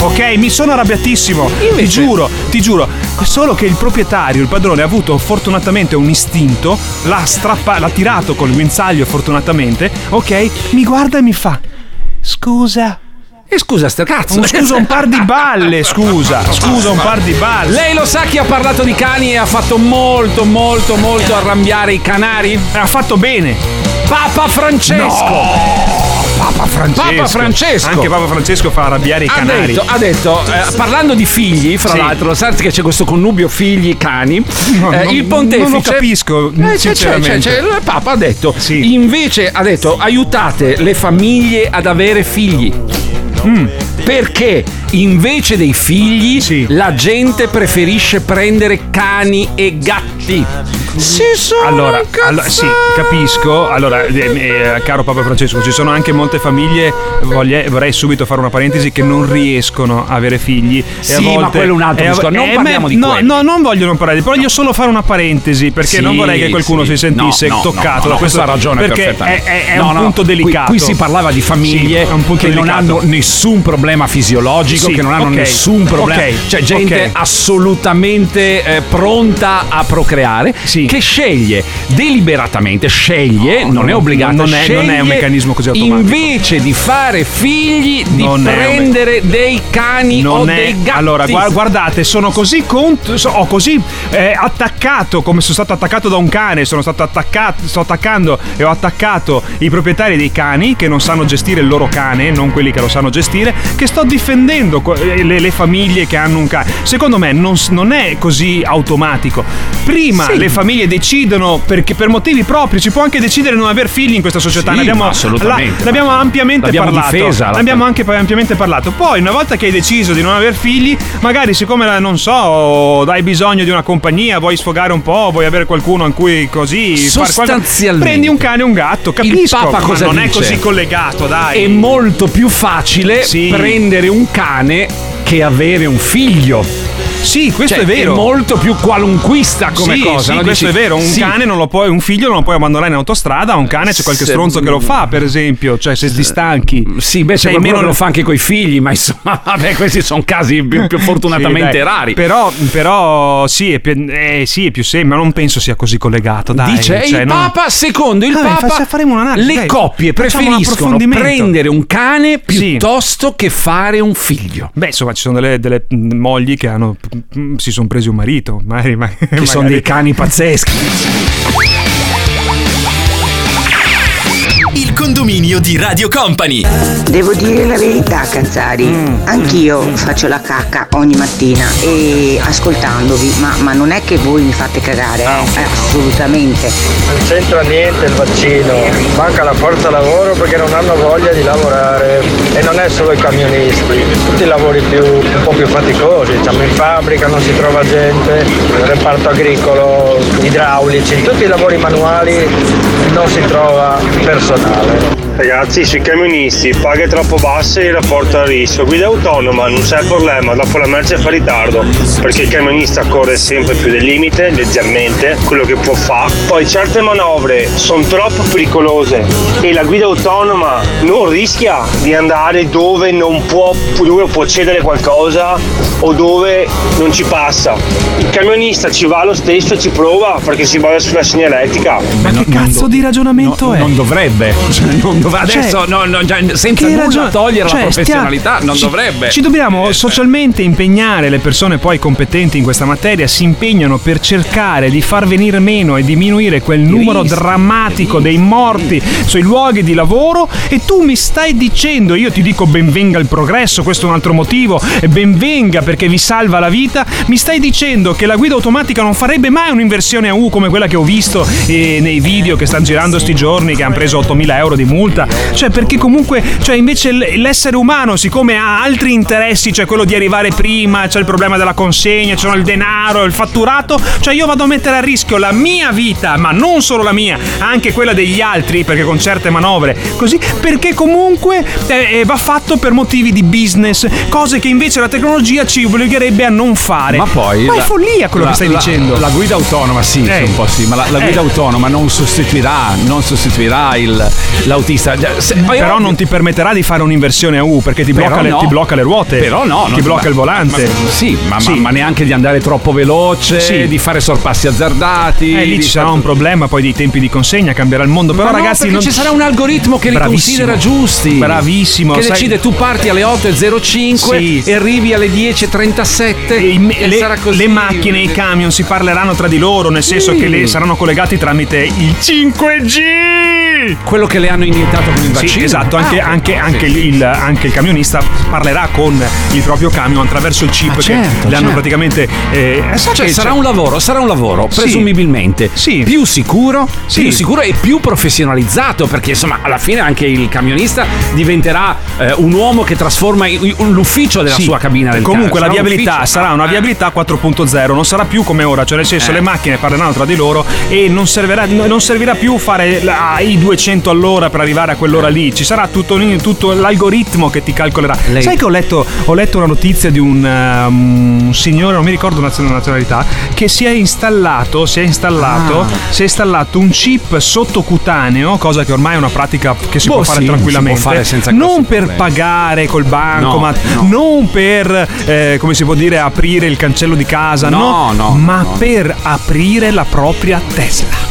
Ok? Mi sono arrabbiatissimo. Ti giuro, ti giuro. Solo che il proprietario, il padrone, ha avuto fortunatamente un istinto, l'ha, strappa- l'ha tirato col guinzaglio fortunatamente. Ok? Mi guarda e mi fa. Scusa. E scusa, sto cazzo. Scusa, un par di balle, scusa. Scusa, un par di balle. Lei lo sa chi ha parlato di cani e ha fatto molto, molto, molto arrabbiare i canari? Ha fatto bene. Papa Francesco! Papa Francesco. Papa Francesco. Anche Papa Francesco fa arrabbiare i Ha canari. detto, ha detto eh, parlando di figli, fra Sì. l'altro, sai che c'è questo connubio figli-cani. No, eh, non- il pontefice. non lo capisco, Eh, c'è, c'è, c'è, c'è. il Papa ha detto: Sì. invece ha detto aiutate le famiglie ad avere figli. Mm. Perché invece dei figli la gente preferisce prendere cani e gatti. Si sono Allora, allora, sì, capisco. Allora, eh, eh, caro Papa Francesco, ci sono anche molte famiglie, voglie- vorrei subito fare una parentesi, che non riescono a avere figli. Sì, e a volte, ma quello è un altro discorso, non eh, parliamo me- di no, no, non voglio non parlare, voglio solo fare una parentesi perché Sì, non vorrei che qualcuno sì. si sentisse No, no, toccato no, da questa ha ragione perché è, perfettamente. è- è No, un no, punto qui- delicato. Qui, si parlava di famiglie Sì, che non hanno nessun problema fisiologico, Sì, che non hanno ok, nessun problema. ok, C'è gente ok. assolutamente eh, pronta a procreare. Che sceglie deliberatamente, sceglie, non è obbligata, non è- non è un meccanismo così automatico. Invece di fare figli, di Non prendere dei cani o non è dei gatti. allora gua- guardate sono così cont- so- ho così eh, attaccato come sono stato attaccato da un cane sono stato attaccato sto attaccando e ho attaccato i proprietari dei cani che non sanno gestire il loro cane non quelli che lo sanno gestire che sto difendendo eh, le, le famiglie che hanno un cane secondo me non, non è così automatico prima Sì. le famiglie decidono perché per motivi propri si può anche decidere di non aver figli in questa società Sì, ne abbiamo, assolutamente. ne abbiamo ampiamente L'abbiamo parlato difesa, ne abbiamo anche ampiamente parlato. Poi, una volta che hai deciso di non aver figli, magari siccome non so, hai bisogno di una compagnia, vuoi sfogare un po', vuoi avere qualcuno in cui così Sostanzialmente. prendi un cane e un gatto, capisco, Il Papa ma non è dice? così collegato, dai. È molto più facile Sì. prendere un cane che avere un figlio. Sì, questo Cioè, è vero. È molto più qualunquista come sì, cosa. sì, no? questo Dici, è vero. Un sì. cane non lo puoi, un figlio non lo puoi abbandonare in autostrada. Un cane c'è qualche Se- stronzo che lo fa, per esempio. Cioè, se ti stanchi. Sì, beh, c'è Sei qualcuno meno- che lo fa anche coi figli, ma insomma, vabbè, questi sono casi più, più fortunatamente rari. Però, però sì, è più, eh, sì, è più semplice, ma non penso sia così collegato. Dai. Dice Cioè, il non- Papa, secondo il Vabbè, Papa, faremo un'analisi, le dai. coppie un preferiscono approfondimento. prendere un cane piuttosto che fare un figlio. Beh, insomma, ci sono delle, delle mm, mogli che hanno, si sono presi un marito. Magari, ma- Che sono magari- dei cani pazzeschi. Condominio di Radio Company. Devo dire la verità, Cazzari. Anch'io faccio la cacca ogni mattina e ascoltandovi, ma, ma non è che voi mi fate cagare, eh, assolutamente. Non c'entra niente il vaccino, manca la forza lavoro perché non hanno voglia di lavorare. E non è solo i camionisti, tutti i lavori più, un po' più faticosi, diciamo in fabbrica non si trova gente, nel reparto agricolo, idraulici, tutti i lavori manuali non si trova personale. Thank you. Ragazzi, sui camionisti, paghe troppo basse e il rapporto al rischio. Guida autonoma, non c'è problema, dopo la merce fa ritardo, perché il camionista corre sempre più del limite, leggermente, quello che può fare. Poi certe manovre sono troppo pericolose e la guida autonoma non rischia di andare dove non può, dove può cedere qualcosa o dove non ci passa. Il camionista ci va lo stesso e ci prova perché si basa sulla segnaletica. Ma che cazzo di ragionamento è? Non dovrebbe. Cioè, non Cioè, adesso no, no, già, senza nulla ragione- togliere cioè, la professionalità, stia- non ci- dovrebbe. Ci dobbiamo socialmente impegnare, le persone poi competenti in questa materia si impegnano per cercare di far venire meno e diminuire quel numero drammatico dei morti sui luoghi di lavoro e tu mi stai dicendo, io ti dico benvenga il progresso, questo è un altro motivo, e benvenga perché vi salva la vita, mi stai dicendo che la guida automatica non farebbe mai un'inversione a U come quella che ho visto eh, nei video che stanno girando sti giorni che hanno preso 8.000 euro di multa, cioè perché comunque, cioè invece l'essere umano siccome ha altri interessi, cioè quello di arrivare prima, c'è il problema della consegna, c'è il denaro, il fatturato, cioè io vado a mettere a rischio la mia vita, ma non solo la mia, anche quella degli altri, perché con certe manovre, così, perché comunque eh, eh, va fatto per motivi di business, cose che invece la tecnologia ci obbligherebbe a non fare. Ma poi. Ma è la- follia quello la- che stai la- dicendo. La guida autonoma, sì, Eh. un po' sì, ma la, la Eh. guida autonoma non sostituirà, non sostituirà il, l'autista. Già, se- Però non ti permetterà di fare un'inversione a U perché ti blocca, le, no. ti blocca le ruote. Però no, Ti blocca ma- il volante. ma- sì, ma, Sì. ma neanche di andare troppo veloce, Sì. di fare sorpassi azzardati. Eh, lì ci sarà un problema poi dei tempi di consegna, cambierà il mondo. Però no, ragazzi, perché non... ci sarà un algoritmo che li Bravissimo. considera giusti. Bravissimo. Che sai- decide tu parti alle 8.05 Sì. e arrivi alle 10.37 E e le, sarà così. le macchine e i camion si parleranno tra di loro, nel senso che le saranno collegati tramite il 5G. Quello che le hanno iniettato con il vaccino. Sì, esatto, anche, Ah, anche- anche il, anche il camionista parlerà con il proprio camion attraverso il chip Ah, che certo, le hanno certo. praticamente. eh, sa Cioè, che sarà c'è- un lavoro, sarà un lavoro presumibilmente Sì. più sicuro, più sicuro e più professionalizzato, perché insomma alla fine anche il camionista diventerà eh, un uomo che trasforma i- i- l'ufficio della sua cabina del Comunque la viabilità sarà una Eh. viabilità 4.0, non sarà più come ora, cioè nel senso Eh. le macchine parleranno tra di loro e non, servirà, non servirà più fare la- ai 200 all'ora per arrivare a quell'ora lì, ci sarà tutto, tutto l'algoritmo che ti calcolerà. Lei- Sai che ho letto, ho letto una notizia di un, um, un signore, non mi ricordo la nazionalità, che si è installato, si è installato, Ah. si è installato un chip sottocutaneo, cosa che ormai è una pratica che si Boh, può fare sì, tranquillamente, può fare non per problemi. pagare col banco, No, no. non per, eh, come si può dire, aprire il cancello di casa, No, no, ma no. per aprire la propria Tesla.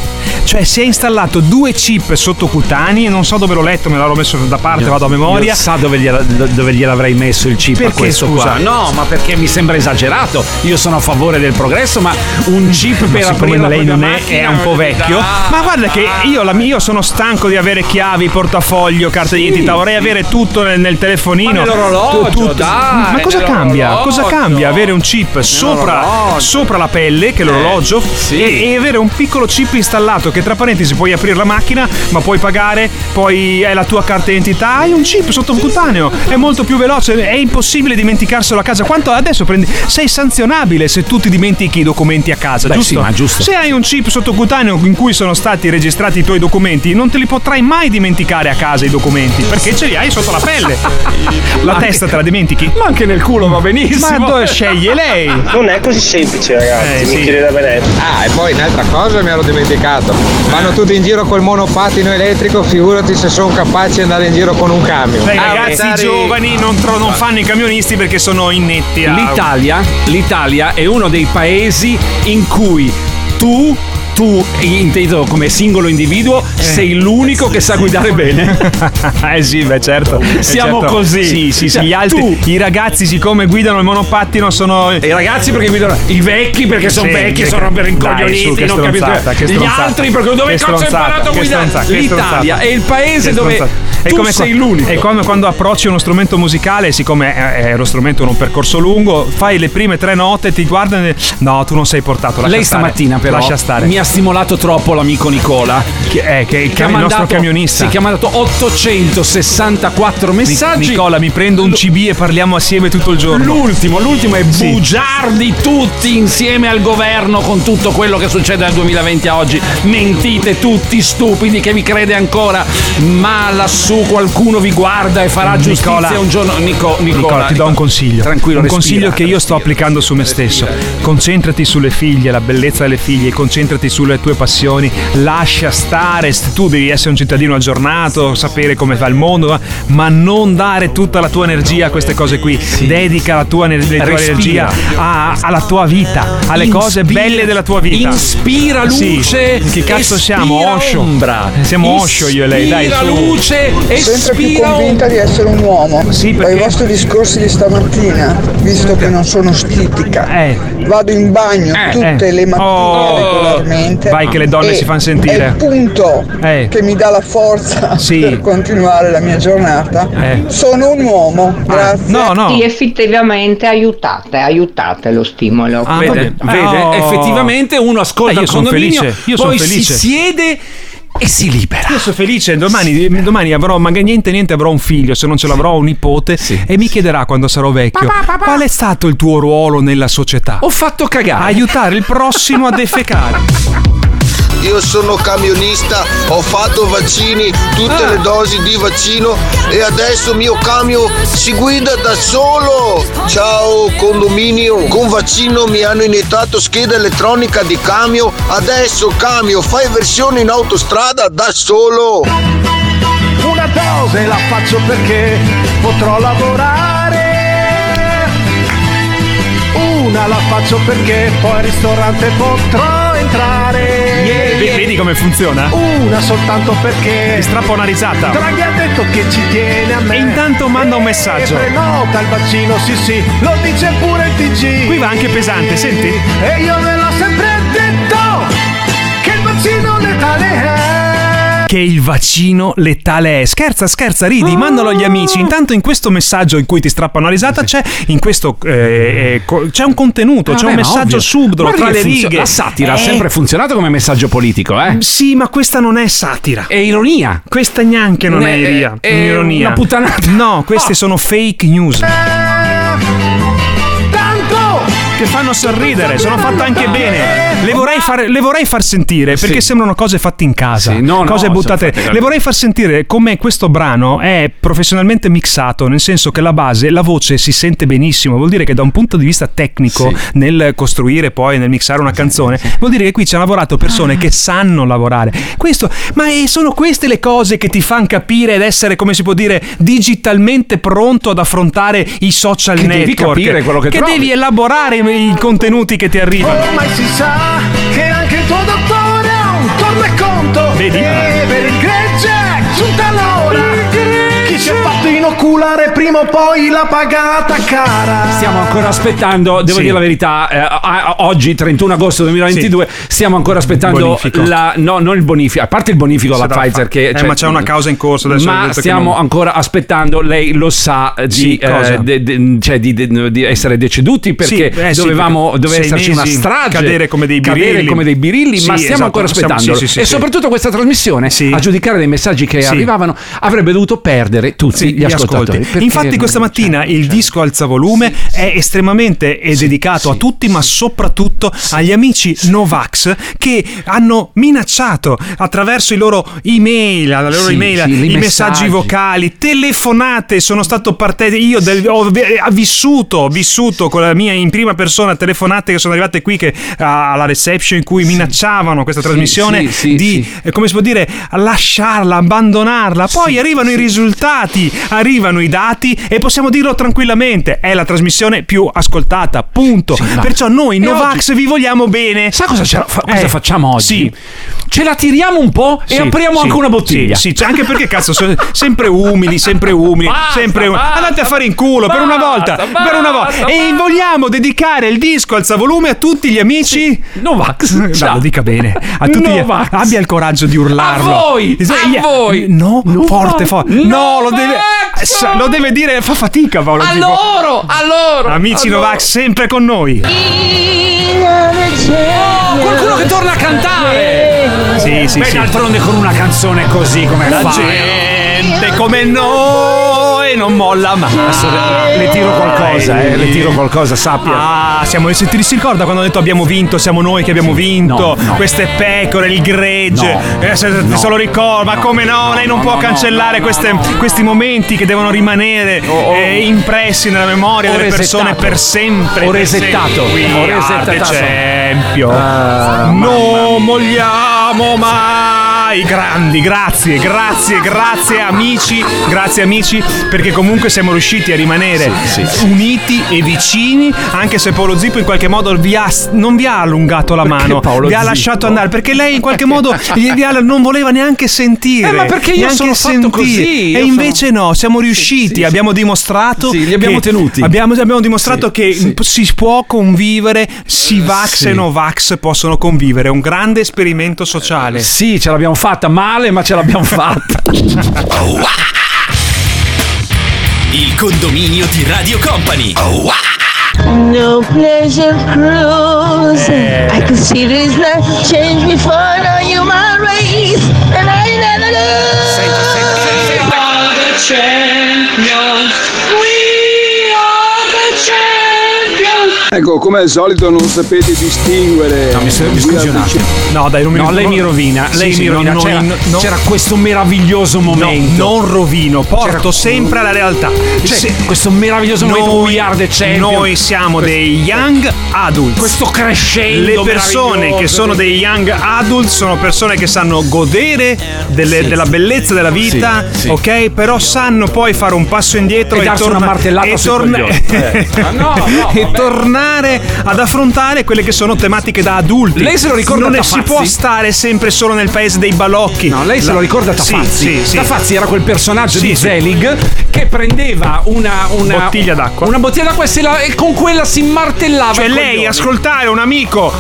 Cioè si è installato due chip sottocutanei, non so dove l'ho letto, me l'ho messo da parte, vado a memoria. Io sa dove, gliela- dove gliel'avrei messo il chip a Perché, questo scusa? qua? No, ma perché mi sembra esagerato. Io sono a favore del progresso, ma un chip Ma per aprire lei non è, è un po' vecchio, dai. ma guarda che io, la, io sono stanco di avere chiavi, portafoglio, carta di identità, vorrei avere tutto nel, nel telefonino. Ma nell'orologio, Tu- tu- dai, ma cosa cambia? Cosa cambia avere un chip sopra, sopra la pelle, che è l'orologio, sì. e, e avere un piccolo chip installato che tra parentesi puoi aprire la macchina, ma puoi pagare, poi hai la tua carta d'identità, hai un chip sottocutaneo, è molto più veloce, è impossibile dimenticarselo a casa. Quanto adesso prendi? Sei sanzionabile se tu ti dimentichi i documenti a casa, Beh, giusto? sì, ma giusto. Se hai un chip sottocutaneo in cui sono stati registrati i tuoi documenti, non te li potrai mai dimenticare a casa i documenti, perché ce li hai sotto la pelle. La Ma testa anche- te la dimentichi? Ma anche nel culo va benissimo. Ma dove sceglie lei? Non è così semplice, ragazzi, Eh, mi sì. chiede da Veneto. Ah, e poi un'altra cosa mi ero dimenticato. Vanno tutti in giro col monopattino elettrico, figurati se sono capaci di andare in giro con un camion. Beh, i Ah, ragazzi magari- giovani non, tro- non fanno i camionisti perché sono innetti a... L'Italia, l'Italia è uno dei paesi in cui tu, tu, inteso come singolo individuo, sei l'unico che sa guidare bene. eh sì, beh certo. Eh, Siamo certo. così. Sì, sì, sì. Cioè, altri, tu- i ragazzi, siccome guidano il monopattino, sono. I ragazzi perché guidano i vecchi perché sono Sì, vecchi, che- sono per dai, su, incoglioniti, che non capito. Gli altri perché dove Che cazzo hai imparato a guidare? L'Italia è il paese dove. È tu come sei qua- l'unico. È come quando approcci uno strumento musicale, siccome è, lo strumento in un percorso lungo, fai le prime tre note, ti guardano e. No, tu non sei portato. Lei stare. stamattina però Lascia stare. mi ha stimolato troppo l'amico Nicola Che, è, che, che ha è il nostro mandato- camionista. Sì, che ha mandato 864 messaggi. Nicola, mi prendo un CB e parliamo assieme tutto il giorno. L'ultimo, l'ultimo è Sì. bugiardi tutti insieme al governo con tutto quello che succede dal 2020 a oggi. Mentite tutti stupidi che vi crede ancora, ma lassù qualcuno vi guarda e farà giustizia Nicola. un giorno. Nico, Nicola, Nicola, ti do un consiglio. Tranquillo, un respira, consiglio che io sto applicando su me stesso. Concentrati sulle figlie, la bellezza delle figlie, concentrati sulle tue passioni, lascia stare, st- tu devi essere un cittadino aggiornato, sapere come va il mondo, ma- ma non dare tutta la tua energia a queste cose qui. Dedica la tua, la tua energia a- alla tua vita, alle cose Inspira- belle della tua vita. Inspira Sì. luce. Che cazzo siamo? Osho. ombra. Siamo Osho io e lei, dai. Inspira su. luce, Sempre più convinta di essere un uomo. Sì, Dai perché- vostri discorsi di stamattina, visto che non sono stitica, Eh. vado in bagno Eh, tutte eh. le mattine Oh. regolarmente. Vai che le donne e si fanno sentire. È il punto Eh. che mi dà la forza Sì. per continuare la mia giornata. Eh. Sono un uomo, grazie. No, no. Sì, effettivamente aiutate, aiutate lo stimolo. Ah, vede, vede? Oh. effettivamente uno ascolta Eh, io il condominio, felice, io poi felice. si siede e si libera. Io sono felice, domani, domani avrò, magari niente niente avrò un figlio, se non ce l'avrò un nipote e mi chiederà quando sarò vecchio qual è stato il tuo ruolo nella società? Ho fatto cagare. Aiutare il prossimo a defecare. Io sono camionista, ho fatto vaccini, tutte le dosi di vaccino e adesso mio camion si guida da solo. Ciao condominio, con vaccino mi hanno iniettato scheda elettronica di camion, adesso camion fai versione in autostrada da solo. Una dose la faccio perché potrò lavorare. Una la faccio perché poi al ristorante potrò entrare. Ve- Vedi come funziona? Una soltanto perché Ti strappa una risata. Draghi ha detto che ci tiene a me. E intanto manda un E messaggio. prenota il vaccino, sì sì, lo dice pure il TG. Qui va anche pesante, senti? E io ve l'ho sempre detto che il vaccino letale è. Che il vaccino letale è. Scherza, scherza, ridi, Ah. mandalo agli amici. Intanto in questo messaggio in cui ti strappano la risata c'è in questo eh, eh, c'è un contenuto, c'è Vabbè, un messaggio subdolo tra le funzio- righe. La satira ha Eh, sempre funzionato come messaggio politico, eh? Sì, ma questa non è satira. È ironia. Questa neanche non è Ne- ironia. è ironia. una puttanata. No, queste Oh. sono fake news. Che fanno sorridere, sono fatte anche bene. Le vorrei fare- le vorrei far sentire perché Sì. sembrano cose fatte in casa, Sì, no, no, cose sono buttate. Le vorrei far sentire come questo brano è professionalmente mixato, nel senso che la base, la voce si sente benissimo. Vuol dire che da un punto di vista tecnico, nel costruire poi, nel mixare una canzone, vuol dire che qui ci hanno lavorato persone che sanno lavorare. Questo, ma eh, sono queste le cose che ti fanno capire ed essere, come si può dire, digitalmente pronto ad affrontare i social Che devi network. capire quello che trovi. devi elaborare i i contenuti che ti arrivano. Ormai si sa che anche il tuo dottore ha un tornaconto Vedi? E per il gregge giunta l'ora Chi si è fatto inoculare prima o poi l'ha pagata cara Stiamo ancora aspettando, devo Sì. dire la verità, eh, a- a- oggi 31 agosto 2022 stiamo ancora aspettando Bonifico. la no, non il bonifico, a parte il bonifico alla Pfizer fa- che Eh, cioè, ma c'è una causa in corso adesso. ma detto che stiamo non- ancora aspettando, lei lo sa di, Sì, eh, de- de- cioè di, de- di essere deceduti perché Sì, eh sì, dovevamo, perché doveva esserci una strage, cadere come dei cadere birilli. come dei birilli, Sì, ma stiamo esatto, ancora aspettando. sì, sì, sì, e sì. soprattutto questa trasmissione, a giudicare dei messaggi che Sì. arrivavano, avrebbe dovuto perdere tutti Sì, gli ascoltatori. perché Infatti, questa mattina il disco alza volume è estremamente è dedicato a tutti, ma soprattutto agli amici Novax che hanno minacciato attraverso i loro email, la loro email, i messaggi. messaggi. vocali, telefonate. Sono stato partecipe. Io del- ho ho vissuto, vissuto con la mia in prima persona telefonate che sono arrivate qui che, alla reception in cui minacciavano questa trasmissione di eh, come si può dire, lasciarla, abbandonarla. Poi arrivano i risultati, arrivano i dati e possiamo dirlo tranquillamente: è la trasmissione più ascoltata. Punto. ma- Perciò noi, Novax, vi vogliamo bene. Sa cosa, fa- cosa Eh, facciamo oggi? Sì. Ce la tiriamo un po' e Sì, apriamo sì, anche una bottiglia. Sì, sì, anche perché cazzo, sono sempre umili, sempre umili, Basta, sempre umili. basta, Andate a fare in culo per una volta, basta, per una volta. basta, E vogliamo dedicare il disco alzavolume a tutti gli amici Novax. No, lo dica bene. A tutti gli- abbia il coraggio di urlarlo. A voi, a voi. No, forte, forte. No, lo deve lo deve dire, fa fatica Paolo. A tipo. loro, a loro. Amici a loro. Novax sempre con noi. Oh, qualcuno che torna a cantare. Sì, sì, Beh, sì. d'altronde con una canzone così come La fa. gente come noi non molla mai. Adesso le, le tiro qualcosa, eh, le tiro qualcosa, sappia. Ah, siamo, se ti si ricorda quando ho detto abbiamo vinto, siamo noi che abbiamo vinto, No, no. queste pecore, il gregge, No. eh, se, No. se lo ricorda, ma come no, lei non no, può cancellare queste- questi momenti che devono rimanere Oh, oh. eh, impressi nella memoria Ho delle persone resettato. per sempre. Ho resettato. Ho resettato. champion. Ah, non mogliamo mai. Grandi, grazie, grazie, grazie amici, grazie amici, perché comunque siamo riusciti a rimanere Sì, sì, uniti e vicini, anche se Paolo Zippo in qualche modo vi ha- non vi ha allungato la Perché mano, Paolo vi ha Zippo? lasciato andare, perché lei in qualche modo ha- non voleva neanche sentire. Eh, ma perché io sono sentire. così, E invece no, siamo riusciti, sì, abbiamo dimostrato Sì, li abbiamo tenuti. Abbiamo, abbiamo dimostrato che si può convivere, Sivax sì. e Novax possono convivere, è un grande esperimento sociale. Sì, ce l'abbiamo fatta male, ma ce l'abbiamo fatta. Il condominio di Radio Company. No pleasure cruise. I could see this life change before the human race, and I never lose. We are the champions. Ecco, come al solito non sapete distinguere. No, mi, s- mi scusi un attimo. No, dai, non mi No, lei mi rovina. Sì, Lei sì, mi rovina. no, c'era, no, c'era questo meraviglioso momento. No, non rovino, porto C'era- sempre alla realtà. Cioè, Se- questo meraviglioso momento noi, We Are the Champion. noi siamo dei young adults. Questo crescendo Le persone che sono dei young adult sono persone che sanno godere delle- della bellezza della vita, Sì, sì. ok? Però sanno poi fare un passo indietro E e, darsi torna- una martellata e torna-. Eh. No, no, e vabbè. Tornare ad affrontare quelle che sono tematiche da adulti. Lei se lo ricorda Non Tafazzi? si può stare sempre solo nel paese dei balocchi. No, lei se La- lo ricorda Sì, Tafazzi? Sì, sì. Tafazzi era quel personaggio Sì, di sì. Zelig che prendeva una, una Bottiglia d'acqua. Una bottiglia d'acqua e, se la- e con quella si martellava. Cioè lei coglioni. ascoltare un amico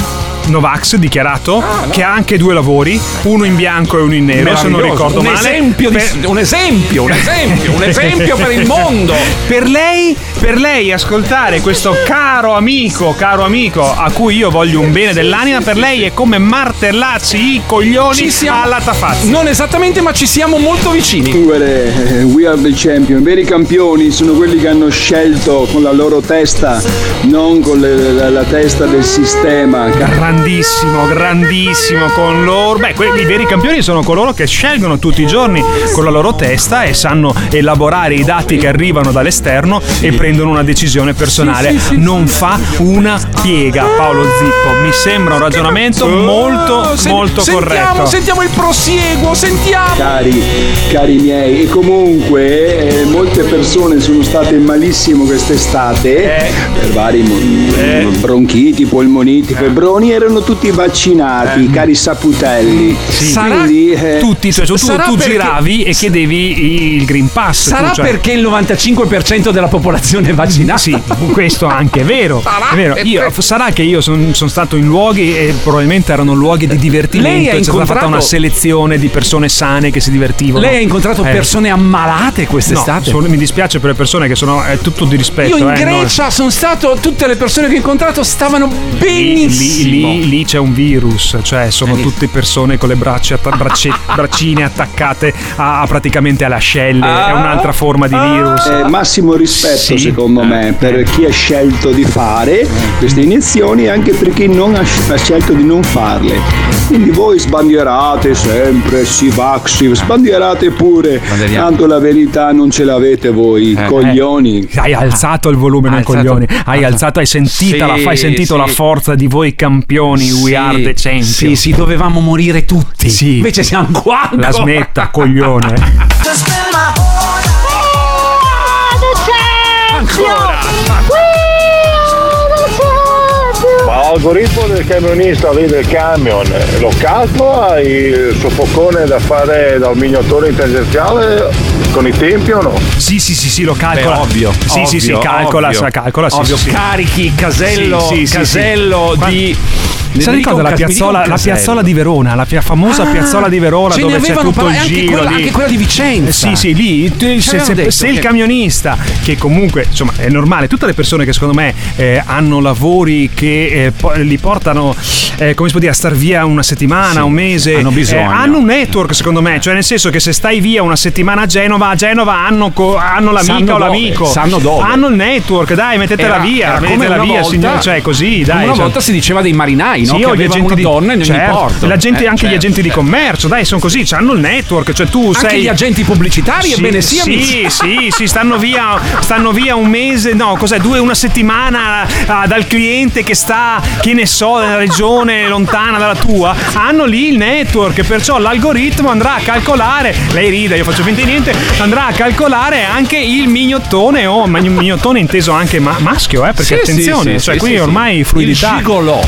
Novax dichiarato che ha anche due lavori, uno in bianco e uno in nero, se non ricordo un male. Esempio di- Per- un esempio, un esempio, un esempio per il mondo. Per lei per lei ascoltare questo caro amico, caro amico, a cui io voglio un bene dell'anima, per lei è come martellarsi i coglioni Ci siamo- alla tafazza. Non esattamente, ma ci siamo molto vicini. Distinguere, eh, we are the champion. I veri campioni sono quelli che hanno scelto con la loro testa, non con le- la, la testa del sistema. Grandissimo, grandissimo con loro. Beh, que- i veri campioni sono coloro che scelgono tutti i giorni con la loro testa e sanno elaborare i dati che arrivano dall'esterno e prendono una decisione personale. Sì, sì, sì, non fa una piega, Paolo Zippo. Mi sembra un ragionamento molto, Oh, sen- molto sentiamo, corretto. Sentiamo il prosieguo, sentiamo. Cari, cari miei, e comunque eh, molte persone sono state malissimo quest'estate per vari mo- bronchiti, polmoniti, febbroni, erano tutti vaccinati, cari saputelli. Sarà- Quindi, eh, Tutti, cioè tu, Sarà tu giravi e chiedevi il Green Pass. Sarà tu, cioè- perché il 95% della popolazione è vaccinata? Sì, questo anche è vero. Sarà È vero. Io- sarà che io sono stato in luoghi e probabilmente erano luoghi di divertimento. Lei ha C'è stata fatta incontrato- una selezione di persone sane che si divertivano. Lei ha incontrato Eh. persone ammalate No, quest'estate? solo- mi dispiace per le persone che sono. È tutto di rispetto. Io in eh, no? Grecia sono stato, tutte le persone che ho incontrato stavano benissimo. lì- lì- lì c'è un virus, cioè sono tutte persone con le braccia, atta- bracce- braccine attaccate a, a praticamente alle ascelle, è un'altra forma di virus. Eh, massimo rispetto Sì. Secondo me per chi ha scelto di fare queste iniezioni e anche per chi non ha, ha scelto di non farle. Quindi voi sbandierate sempre, si vaxi, sbandierate pure, tanto la verità non ce l'avete voi, Eh, coglioni. Hai alzato il volume alzato. coglioni, hai alzato, hai sentita, la, Sì, hai sentito sì. la forza di voi campioni, we Sì, are the champion. Sì, sì, dovevamo morire tutti. Sì. Invece siamo qua. La smetta, coglione. Ma l'algoritmo del camionista lì del camion lo calcola il suo foccone da fare dal miniatore in tangenziale con i tempi o no? Sì, sì, sì, sì, lo calcola. Beh, ovvio. Sì, sì, sì, ovvio, calcola, ovvio. calcola, sì, Ovvio, sì, sì. carichi, casello, Sì, sì, sì, casello sì. di. Se dica ricorda la piazzola, la piazzola di Verona, la pia- famosa Ah, piazzola di Verona ne dove c'è tutto il parlato, anche giro quella- anche quella di Vicenza. Eh, sì, sì, lì se, se- detto se il camionista, che comunque insomma è normale, tutte le persone che secondo me eh, hanno lavori che eh, po- li portano, eh, come si può dire, a star via una settimana, Sì, un mese, hanno bisogno. eh, hanno un network secondo me, cioè nel senso che se stai via una settimana a Genova, a Genova hanno, co- hanno l'amica Sanno o dove, l'amico, sanno dove. hanno il network, dai, mettetela Era- via, era mettetela via, volta- signore, cioè così, dai. Una cioè- volta si diceva dei marinai, no? sì, che o gli avevano agenti una di donna in ogni certo, porto. la gente, Eh, anche gli certo, agenti di certo. commercio, dai, sono così, hanno il network, cioè tu Anche sei gli agenti pubblicitari, sì, ebbene sì, amici. sì, sì, stanno via, stanno via un mese, no, cos'è, due, una settimana ah, dal cliente che sta, che ne so, nella regione lontana dalla tua, hanno lì il network, perciò l'algoritmo andrà a calcolare, lei ride, io faccio finta di niente, andrà a calcolare anche il mignottone o ma- mignottone inteso anche ma- maschio, eh, perché Sì, attenzione, sì, cioè qui ormai fluidità. Il gigolò.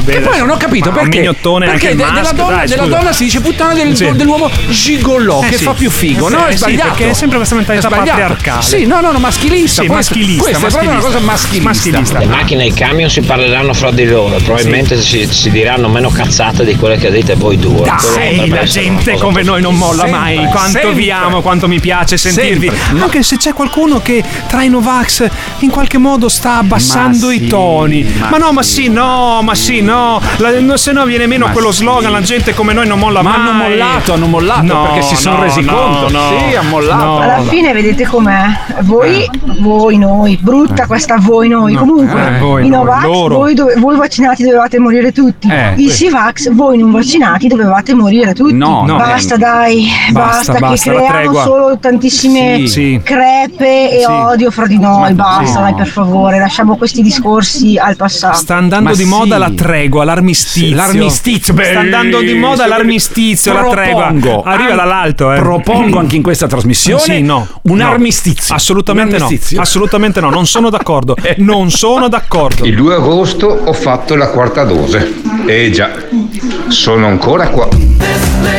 Sì, va bene, E poi non ho capito ma un perché. perché anche de- della, donna, dai, della donna si dice puttana del- Sì. dell'uomo gigolò, Eh che sì. fa più figo, Eh no? sì, È sì, sbagliato. perché è sempre questa mentalità patriarcale. Sì, no, no, no, maschilista. Sì, questa, maschilista, Questa è proprio una cosa maschilista. maschilista. Maschilista. Le macchine e i camion si parleranno fra di loro, probabilmente si, si diranno meno cazzate di quelle che dite voi due. Dai, la gente come noi non molla Sempre, mai. Quanto sempre. vi amo, quanto mi piace sentirvi. Anche se c'è qualcuno che tra i Novax in qualche modo sta abbassando i sì, toni. Ma, ma no, ma sì, no, ma sì, no. La- no, se no viene meno Ma quello sì. slogan, la gente come noi non molla Ma mai. hanno mollato, hanno mollato No, perché si sono no, resi no, conto. no. Sì, hanno mollato. No. Alla fine vedete com'è? Voi, voi, noi, brutta questa voi, noi. No, Comunque, eh, voi, i Novax, voi, dove- voi vaccinati dovevate morire tutti. Eh, I Sivax, voi non vaccinati dovevate morire tutti. No, no. basta, Eh, dai, basta, basta, che creiamo tregua. solo tantissime Sì, sì. crepe e Sì. odio fra di noi. Basta, dai, per favore, lasciamo questi discorsi al passato. Sta andando Ma di moda la tregua, l'armistizio. Sì, l'armistizio, Sta andando di moda l'armistizio, la tregua. Propongo, Arriva an- dall'alto, eh. Propongo anche in questa trasmissione Sì, no. un No. armistizio. Assolutamente Un no. armistizio. Assolutamente no. Non sono d'accordo. Non sono d'accordo. Il 2 agosto ho fatto la quarta dose. Eh già, sono ancora qua.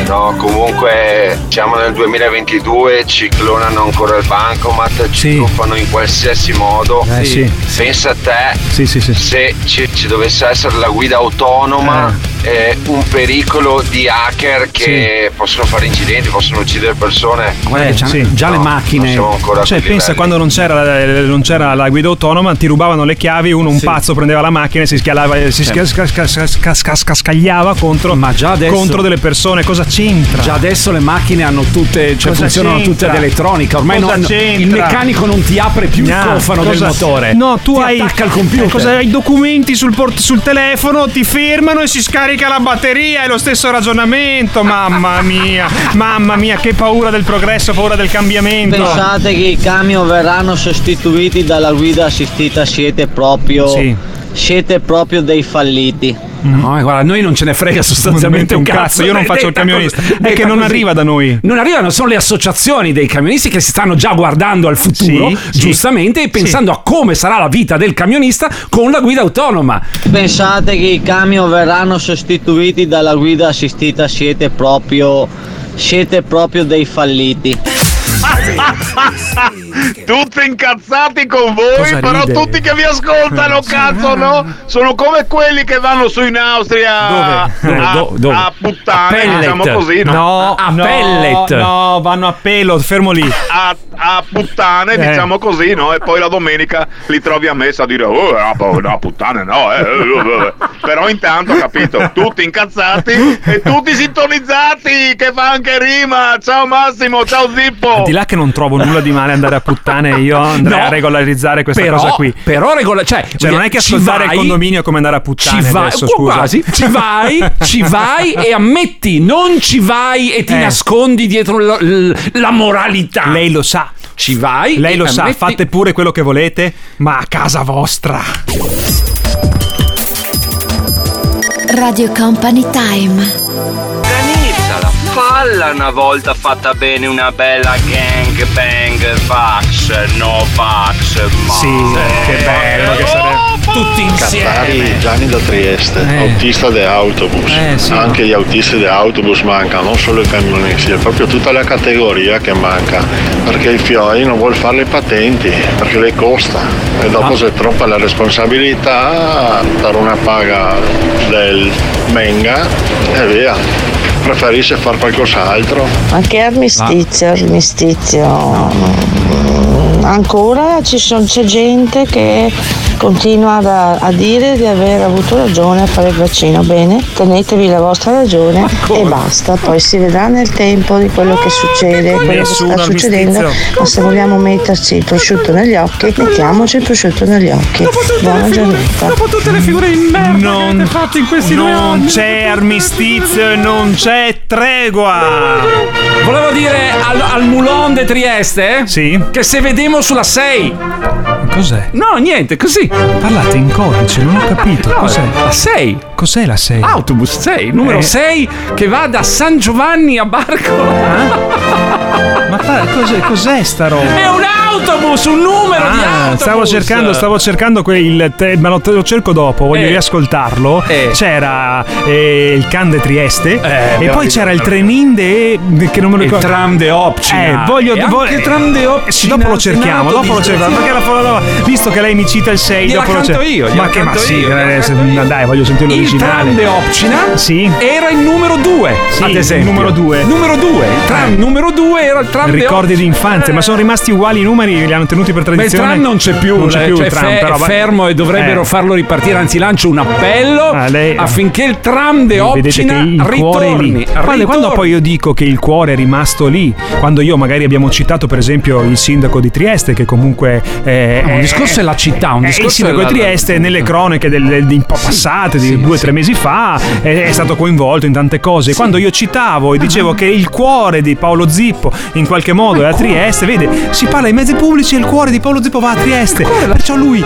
No, comunque siamo nel 2022, ci clonano ancora il bancomat, ci truffano in qualsiasi modo. Eh, sì. Pensa a te Sì, sì, sì. se ci, ci dovesse essere la guida autonoma eh, un pericolo di hacker che possono fare incidenti, possono uccidere persone. Eh, sì. già le No, macchine. ancora a Cioè, pensa livelli. quando non c'era, la, non c'era la guida autonoma, ti rubavano le chiavi, uno un pazzo prendeva la macchina e si schialava, si Sì. schia- sca- sca- sca- sca- sca- scagliava contro, Ma già adesso- contro delle persone. Cosa c'entra? Già adesso le macchine hanno tutte, cioè Cosa funzionano tutte c'entra? ad elettronica. Ormai non- c'entra? il meccanico non ti apre più Gna, il cofano del motore. No, tu Ti hai attacca il computer. eh, cosa- hai i documenti sul, port- sul telefono, ti fermano e si scarica la batteria. È lo stesso ragionamento. Mamma mia, mamma mia, che paura del progresso, paura del cambiamento. Pensate che i camion verranno sostituiti dalla guida assistita, siete proprio. Siete proprio dei falliti. No, eh, guarda, noi non ce ne frega sostanzialmente un cazzo. Io non faccio il camionista. È che non arriva da noi. Non arrivano, sono le associazioni dei camionisti che si stanno già guardando al futuro, Sì, sì. giustamente, e pensando a come sarà la vita del camionista con la guida autonoma. Pensate che i camion verranno sostituiti dalla guida assistita, siete proprio. Siete proprio dei falliti. Tutti incazzati con voi, Cosa però ride? tutti che vi ascoltano, cazzo, no? Sono come quelli che vanno su in Austria Dove? A, Do- dove? a puttane, A pellet. diciamo così, no? No, a, no, pellet. No, vanno a pelo, fermo lì. A, a puttane, Eh. diciamo così, no? E poi la domenica li trovi a messa a dire, oh, no, po- no, puttane, no, eh, eh, eh." Però intanto, capito, tutti incazzati e tutti sintonizzati, che fa anche rima. Ciao Massimo, ciao Zippo. Di là che non trovo nulla di male andare a puttane, io andrei No. a regolarizzare questa Però- cosa qui. però regola- cioè, Cioè, non è che ci ascoltare vai- il condominio è come andare a Ci puttane vai, adesso, scusa. quasi, ci vai, ci vai e ammetti, non ci vai e ti Eh. nascondi dietro la, la moralità. Lei lo sa. Ci vai. Lei lo sa, ammetti- fate pure quello che volete, ma a casa vostra. Radio Company Time. Falla una volta fatta bene una bella gang bang vax, no vax, ma Sì, che bello che sarebbe. Tutti Cazzari Gianni da Trieste, autista di autobus. Eh, sì. Anche gli autisti di autobus mancano, non solo i camionisti, è proprio tutta la categoria che manca. Perché il FIOI non vuole fare le patenti, perché le costa. E dopo Ah. se è troppa la responsabilità, dare una paga del Menga e via. Preferisce fare qualcos'altro. Ma che armistizio, armistizio. Mm, Ancora ci son- c'è gente che continua a, a dire di aver avuto ragione a fare il vaccino. Bene, tenetevi la vostra ragione e basta. Poi si vedrà nel tempo di quello che succede, quello che sta succedendo. armistizio. Ma se vogliamo metterci il prosciutto negli occhi, mettiamoci il prosciutto negli occhi. Buona giornata. Dopo tutte le figure di merda Non- che avete fatto in questi due Non anni. c'è armistizio e non c'è tregua. Volevo dire al, al Moulin de Trieste Sì. che se vedemo sulla 6. Cos'è? No, niente, così. Parlate in codice, non ho capito. No, Cos'è? La 6. Cos'è la 6? Autobus 6, numero Eh. 6 che va da San Giovanni a Barco. Ma fa- cos'è, cos'è sta roba? È un autobus, un numero di Ah, autobus. stavo cercando, stavo cercando quel te- ma lo, lo cerco dopo, voglio Eh. riascoltarlo. Eh. C'era eh, il Can de Trieste e però poi di- c'era il Tremin de che non me lo Il ricordo. tram de Opcina. Eh, voglio E anche tram de eh, Opcina, dopo lo cerchiamo, dopo lo di cerchiamo, perché la visto che lei mi cita il 6, Gliela dopo lo cerchiamo. io, Ma che ma sì, eh, dai, voglio sentire Il l'originale. tram de Opcina Sì. era il numero 2, Sì, ad il esempio. numero due. Numero 2. Il tram numero 2 era il tram Ricordi di infanzia, ma sono rimasti uguali i numeri, li hanno tenuti per Beh, il tradizione. tram non c'è più, non c'è più cioè il tram, fe- però è fermo e dovrebbero Eh. farlo ripartire, anzi lancio un appello Ah, lei- affinché il tram de Opcina il è ritorni. Quando, quando poi io dico che il cuore è rimasto lì, quando io magari abbiamo citato per esempio il sindaco di Trieste, che comunque eh, No, un è- discorso è la città, un eh, discorso il sindaco è di la- Trieste nelle cronache del, del- di un po' passate, di due o tre mesi fa, è, è stato coinvolto in tante cose. Quando io citavo e dicevo che il cuore di Paolo Zippo in qualche modo è a Trieste, vede, si parla ai mezzi pubblici e il cuore di Paolo Zippo va a Trieste. Perciò lui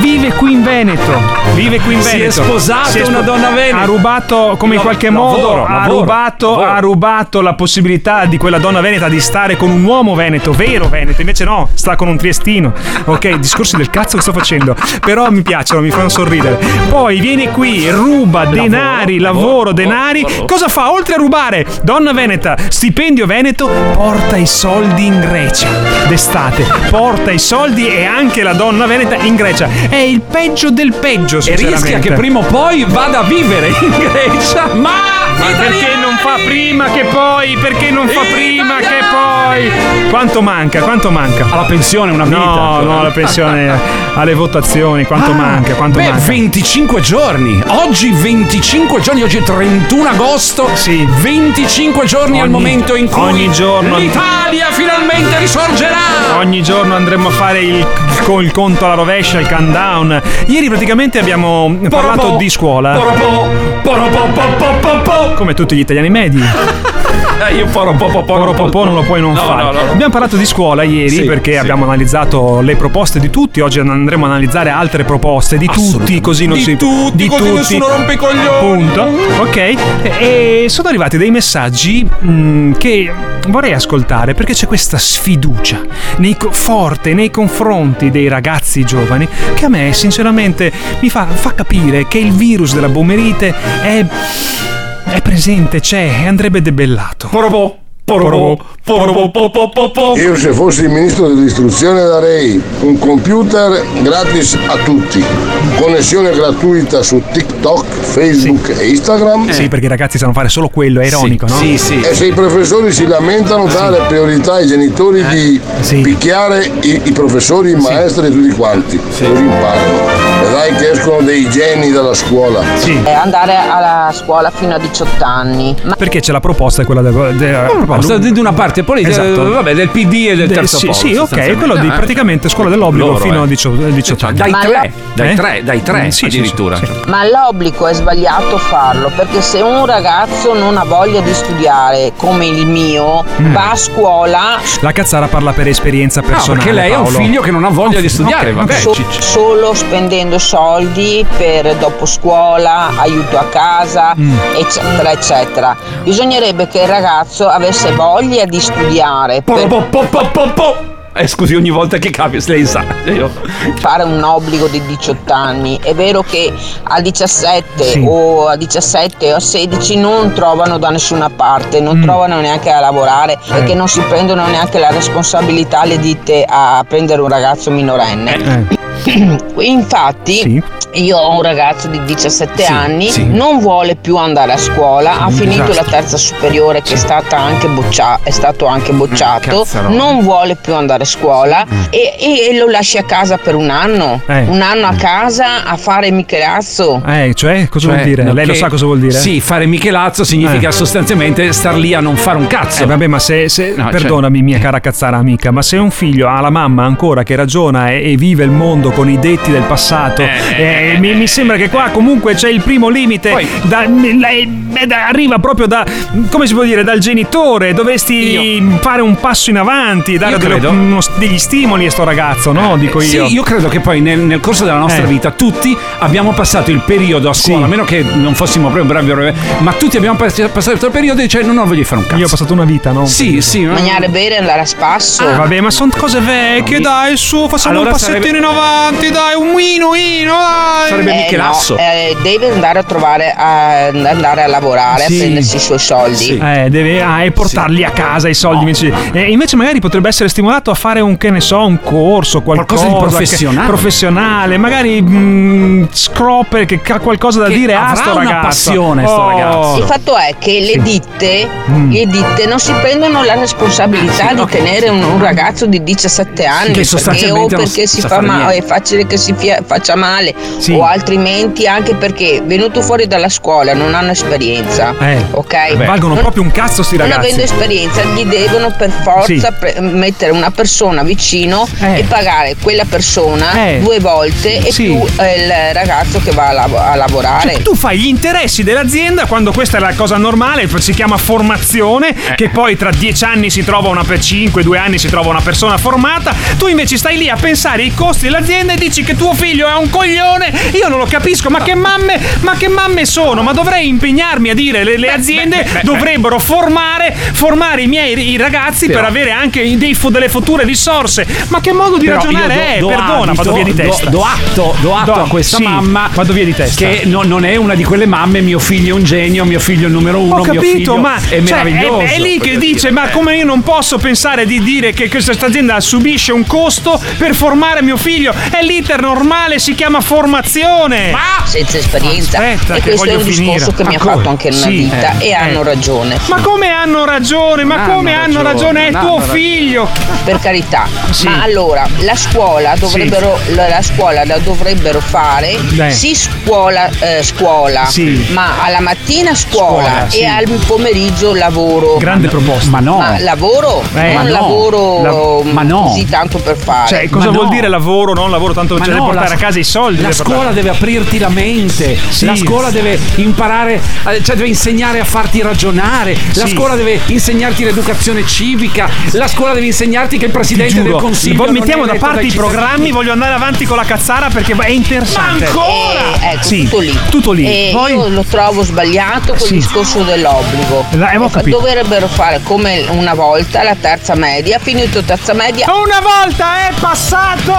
vive qui in Veneto. Vive qui in Si è Veneto. sposato Si è una donna veneta. Ha rubato, come in qualche lavoro, modo, ha lavoro, rubato, lavoro. ha rubato la possibilità di quella donna veneta di stare con un uomo veneto, vero veneto. Invece no, sta con un triestino. Ok, discorsi del cazzo che sto facendo. Però mi piacciono, mi fanno sorridere. Poi viene qui, ruba denari, lavoro, denari, cosa fa? Oltre a rubare, donna veneta, stipendio veneto, porta i soldi in Grecia d'estate, porta i soldi e anche la donna veneta in Grecia. È il peggio del peggio, E rischia che prima o poi vada a vivere in Grecia. Ma, Ma perché non fa prima che poi? Perché non fa prima che poi? Quanto manca? Quanto manca? Alla pensione una vita. No, no, la pensione alle votazioni, quanto manca? Quanto Ah, Beh, manca? 25 giorni. Oggi 25 giorni, oggi è 31 agosto. Sì. 25 giorni al Ogni- momento in cui ogni giorno- l'Italia finalmente risorgerà. Ogni giorno andremo a fare il, con il conto alla rovescia, il countdown. Ieri praticamente abbiamo parlato di scuola. Come tutti gli italiani medi. Eh, io poropo, po, po, Poropopò non lo puoi non No, fare. no, no. Abbiamo parlato di scuola ieri Sì, perché sì. abbiamo analizzato le proposte di tutti. Oggi andremo a analizzare altre proposte di tutti, così non Di si tutti, così nessuno rompe i coglioni. Punto. Ok. E sono arrivati dei messaggi mh, che vorrei ascoltare perché c'è questa sfiducia nei forte nei confronti dei ragazzi giovani che a me sinceramente mi fa, fa capire che il virus della boomerite è è presente, c'è e andrebbe debellato. Poropo, Io se fossi il ministro dell'istruzione darei un computer gratis a tutti, connessione gratuita su TikTok, Facebook e Instagram. Sì, perché i ragazzi sanno fare solo quello, è ironico, no? E se i professori si lamentano, dare priorità ai genitori di picchiare i, i professori, i maestri e tutti quanti. Così imparano. Vedrai che escono dei geni dalla scuola. Eh, andare alla scuola fino a 18 anni. Ma Perché c'è la proposta, quella del. Del proposta di una parte politica, eh, vabbè, del PD e del De- terzo sì, polo, Sì, ok, quello di Eh, praticamente scuola dell'obbligo loro, fino eh. a 18, 18 anni. Dai tre, la- dai Eh? tre, dai tre Mm, sì, addirittura. sì, sì. Ma l'obbligo è sbagliato farlo perché se un ragazzo non ha voglia di studiare come il mio, Mm. va a scuola La cazzara parla per esperienza personale. perché lei ha un Paolo. figlio che non ha voglia di studiare, ok, vabbè. so- solo spendendo soldi per dopo scuola, aiuto a casa, Mm. eccetera, eccetera. Bisognerebbe che il ragazzo avesse voglia di studiare Po, po, po, po, po, po. Eh, scusi, ogni volta che cambia, lei sa. Io. fare un obbligo di 18 anni. È vero che a 17 Sì. o a 17 o a 16 non trovano da nessuna parte, Mm. non trovano neanche a lavorare Eh. perché non si prendono neanche la responsabilità le ditte a prendere un ragazzo minorenne. Infatti, io ho un ragazzo di 17 Sì, anni, sì. non vuole più andare a scuola, ha Un finito disastro. la terza superiore che è, stata anche boccia- è stato anche bocciato, cazzarola. non vuole più andare a scuola e, e- e lo lasci a casa per un anno, Eh. un anno a casa a fare Michelazzo. Eh, cioè, cosa Cioè, vuol dire? no, Lei lo sa cosa vuol dire? Sì, fare Michelazzo significa Eh. sostanzialmente star lì a non fare un cazzo. Eh, vabbè, ma se, se- No, cioè- perdonami, mia cara cazzara amica, ma se un figlio ha la mamma ancora che ragiona e, e vive il mondo con i detti del passato, eh, mi, mi sembra che qua comunque c'è il primo limite. da- lei- eh, da- arriva proprio da, come si può dire, dal genitore. Dovresti fare un passo in avanti, dare Io delle- uno- degli stimoli a sto ragazzo, no? Dico io. Sì, io credo che poi nel, nel corso della nostra Eh. vita tutti abbiamo passato il periodo a scuola, Sì. a meno che non fossimo proprio bravi, bravi, ma tutti abbiamo pass- passato il periodo e dice non ho voglia di fare un cazzo. Io ho passato una vita, no? Sì, sì. ma- Mangiare, bere, andare a spasso. Eh, vabbè, ma sono cose vecchie, dai, su, facciamo Allora un passettino sarebbe- in avanti, dai, un wino, wino, dai. Sarebbe Eh, Michelasso. no, eh, deve andare a trovare a, andare a lavorare Sì. a prendersi i suoi soldi. Eh, deve ah, e portarli a casa i soldi. Invece, eh, invece magari potrebbe essere stimolato a fare un, che ne so, un corso, qualcosa, Qualcosa di che- professionale. professionale. Magari mh, scroper che ha qualcosa da Che dire a avrà sto una ragazzo. passione, sto Oh. ragazzo. Il fatto è che le ditte, Mm. le ditte non si prendono la responsabilità di tenere un, un ragazzo di 17 anni Che perché, o perché si fa male, facile che si fia- faccia male Sì. o altrimenti anche perché venuto fuori dalla scuola non hanno esperienza. Eh, ok? valgono Non- proprio un cazzo sti non ragazzi. avendo esperienza gli devono per forza Sì. pre- mettere una persona vicino Eh. e pagare quella persona Eh. due volte e Sì. più eh, il ragazzo che va a, lav- a lavorare. Cioè, tu fai gli interessi dell'azienda quando questa è la cosa normale, si chiama formazione, Eh. che poi tra dieci anni si trova una per cinque, due anni si trova una persona formata. Tu invece stai lì a pensare ai costi dell'azienda azienda e dici che tuo figlio è un coglione, io non lo capisco, ma che mamme, ma che mamme sono? Ma dovrei impegnarmi a dire le, le aziende beh, beh, dovrebbero formare, formare i miei i ragazzi Però- per avere anche dei delle future risorse. Ma che modo di Però ragionare io do- è? do Perdona, vado via di do- testa. Do, atto, do atto Do- a questa sì, mamma vado via di testa. che no- non è una di quelle mamme, mio figlio è un genio, mio figlio è il numero uno, Ho mio capito, figlio ma è cioè, meraviglioso. è, è lì che dice: dire. Ma come io non posso pensare di dire che questa azienda subisce un costo per formare mio figlio? È l'iter normale, si chiama formazione. senza esperienza. Aspetta, e questo è un discorso finire. che mi ha fatto anche nella Sì, vita eh, e eh. hanno ragione. Ma come hanno ragione? Ma Non come hanno ragione? È non tuo ragione. figlio. Per carità, Sì. ma allora la scuola dovrebbero la, la scuola la dovrebbero fare Beh. sì scuola eh, scuola, Sì. ma alla mattina scuola, Scuola, sì. e al pomeriggio lavoro. Grande proposta. Ma no. Ma lavoro, Eh, non ma no. lavoro La- ma no. così tanto per fare. Cioè, cosa Ma vuol no. dire lavoro, non lavoro, tanto Ma c'è da no, portare la- a casa i soldi. La scuola portare- deve aprirti la mente, Sì. la scuola deve imparare, eh, cioè deve insegnare a farti ragionare, la Sì. scuola deve insegnarti l'educazione civica, la scuola deve insegnarti che il presidente Giuro, del consiglio. poi non mettiamo è da parte i programmi, voglio andare avanti con la cazzara perché è interessante. Ma ancora? Eh, ecco, Sì, tutto lì. tutto lì. E Poi- io lo trovo sbagliato quel Sì. discorso dell'obbligo. La- eh, ho fa- capito. Dovrebbero fare come una volta la terza media, finito terza media. Una volta è passato!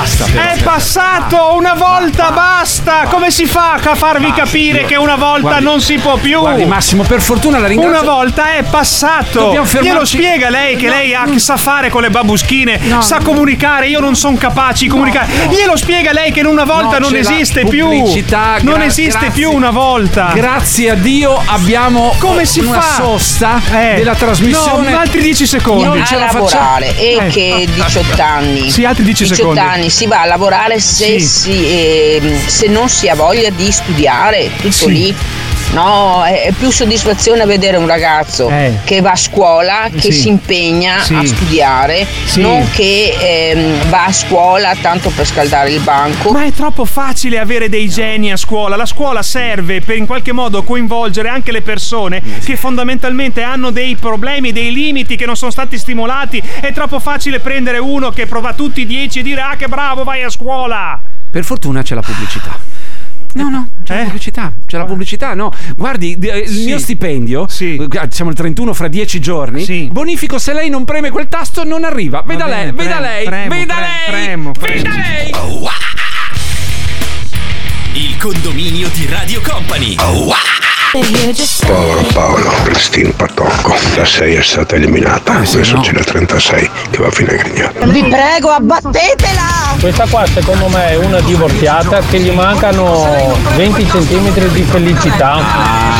Basta, però. È passato! Una volta basta! Come si fa a farvi capire che una volta Guardi- non si può più? Guardi Massimo, per fortuna la ringrazio. Una volta è passato! Dobbiamo fermarci- Glielo spiega lei che No, lei ha, che sa fare con le babuschine, No. sa comunicare, io non sono capace di comunicare. Glielo spiega lei che in una volta No, non esiste più! pubblicità, non gra- esiste grazie. più una volta! Grazie a Dio abbiamo Come si una fa? sosta Eh, della trasmissione. no, altri 10 secondi. Non ce la facciamo. e Eh. che 18 anni Sì, altri 10 18 secondi. anni si va a lavorare se, Sì. si, ehm, se non si ha voglia di studiare tutto Sì. lì No, è, è più soddisfazione vedere un ragazzo Eh. che va a scuola, che Sì. si impegna Sì. a studiare, Sì. non che ehm, va a scuola tanto per scaldare il banco. Ma è troppo facile avere dei geni a scuola. La scuola serve per in qualche modo coinvolgere anche le persone che fondamentalmente hanno dei problemi, dei limiti che non sono stati stimolati. È troppo facile prendere uno che prova tutti i 10 e dire ah che bravo vai a scuola. Per fortuna c'è la pubblicità. No, no, c'è la pubblicità, c'è la pubblicità, no. Guardi, eh, il mio stipendio, eh, siamo il 31 fra 10 giorni, bonifico se lei non preme quel tasto non arriva. Veda bene, lei, veda premo, lei, premo, veda pre- lei, premo, veda lei. Il condominio di Radio Company. Povero Paolo, Cristino Patocco, la 6 è stata eliminata, adesso c'è la 36 che va fino a Grignano. Vi prego, abbattetela! Questa qua secondo me è una divorziata che gli mancano 20 cm di felicità,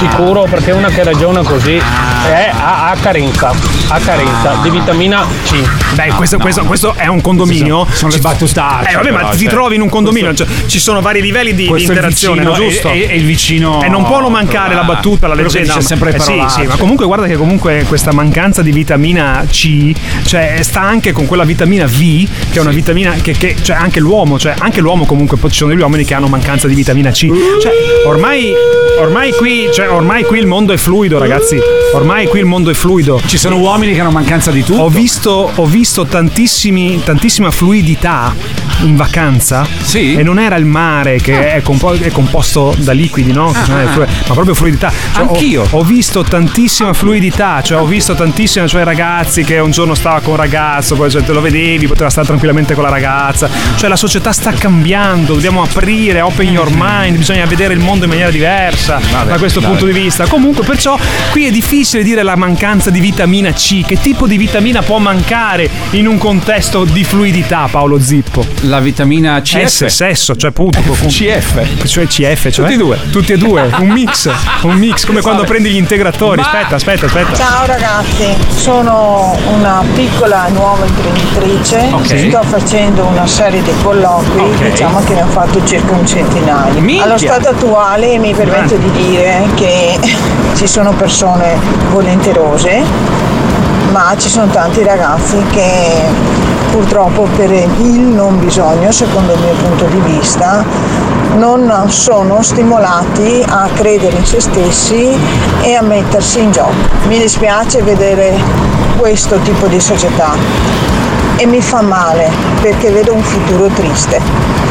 sicuro perché una che ragiona così è, ha, ha carenza, ha carenza di vitamina C. Beh, questo, questo- questo è un condominio. Sono le battutacce, Eh, vabbè, ma ti cioè, trovi in un condominio, cioè, ci sono vari livelli di, di Questo è il interazione, vicino no? e- giusto? e- e il vicino- E non può non mancare la battuta, la leggenda. dice sempre Eh, sì, sì, ma comunque guarda che comunque questa mancanza di vitamina C, cioè sta anche con quella vitamina V, che è una vitamina che, che- cioè anche l'uomo, cioè anche l'uomo comunque poi ci sono degli uomini che hanno mancanza di vitamina C. Cioè, ormai ormai qui, cioè, ormai qui il mondo è fluido, ragazzi. Ormai qui il mondo è fluido. Ci sono uomini che hanno mancanza di tutto. Ho visto, ho visto tantissimi, tantissima fluidità in vacanza. Sì. E non era il mare che è, compo- è composto da liquidi, no? Ah, Cioè, ah, flu- ma proprio fluidità. Cioè, ho- Anch'io. Ho, visto tantissima fluidità, cioè ho visto tantissime, cioè ragazzi che un giorno stava con un ragazzo, poi cioè, te lo vedevi, poteva stare tranquillamente con la ragazza. Cioè la società sta cambiando, dobbiamo aprire, open your mind, bisogna vedere il mondo in maniera diversa da questo vabbè. punto di vista. Comunque, perciò qui è difficile dire la mancanza di vitamina C. Che tipo di vitamina può mancare in un contesto di fluidità, Paolo Zippo? La vitamina CF. S, sesso, cioè punto. CF. Cioè CF, cioè. Tutti e due. Tutti e due, un mix, un mix, come quando Vabbè. prendi gli integratori. Aspetta, aspetta, aspetta. Ciao ragazzi, sono una piccola nuova imprenditrice, Ok. sto facendo una serie di colloqui, Ok. diciamo che ne ho fatto circa un centinaio. Minchia! Allo stato attuale mi permetto Grande. di dire che ci sono persone volenterose, ma ci sono tanti ragazzi che purtroppo per il non bisogno, secondo il mio punto di vista, non sono stimolati a credere in se stessi e a mettersi in gioco. Mi dispiace vedere questo tipo di società e mi fa male perché vedo un futuro triste.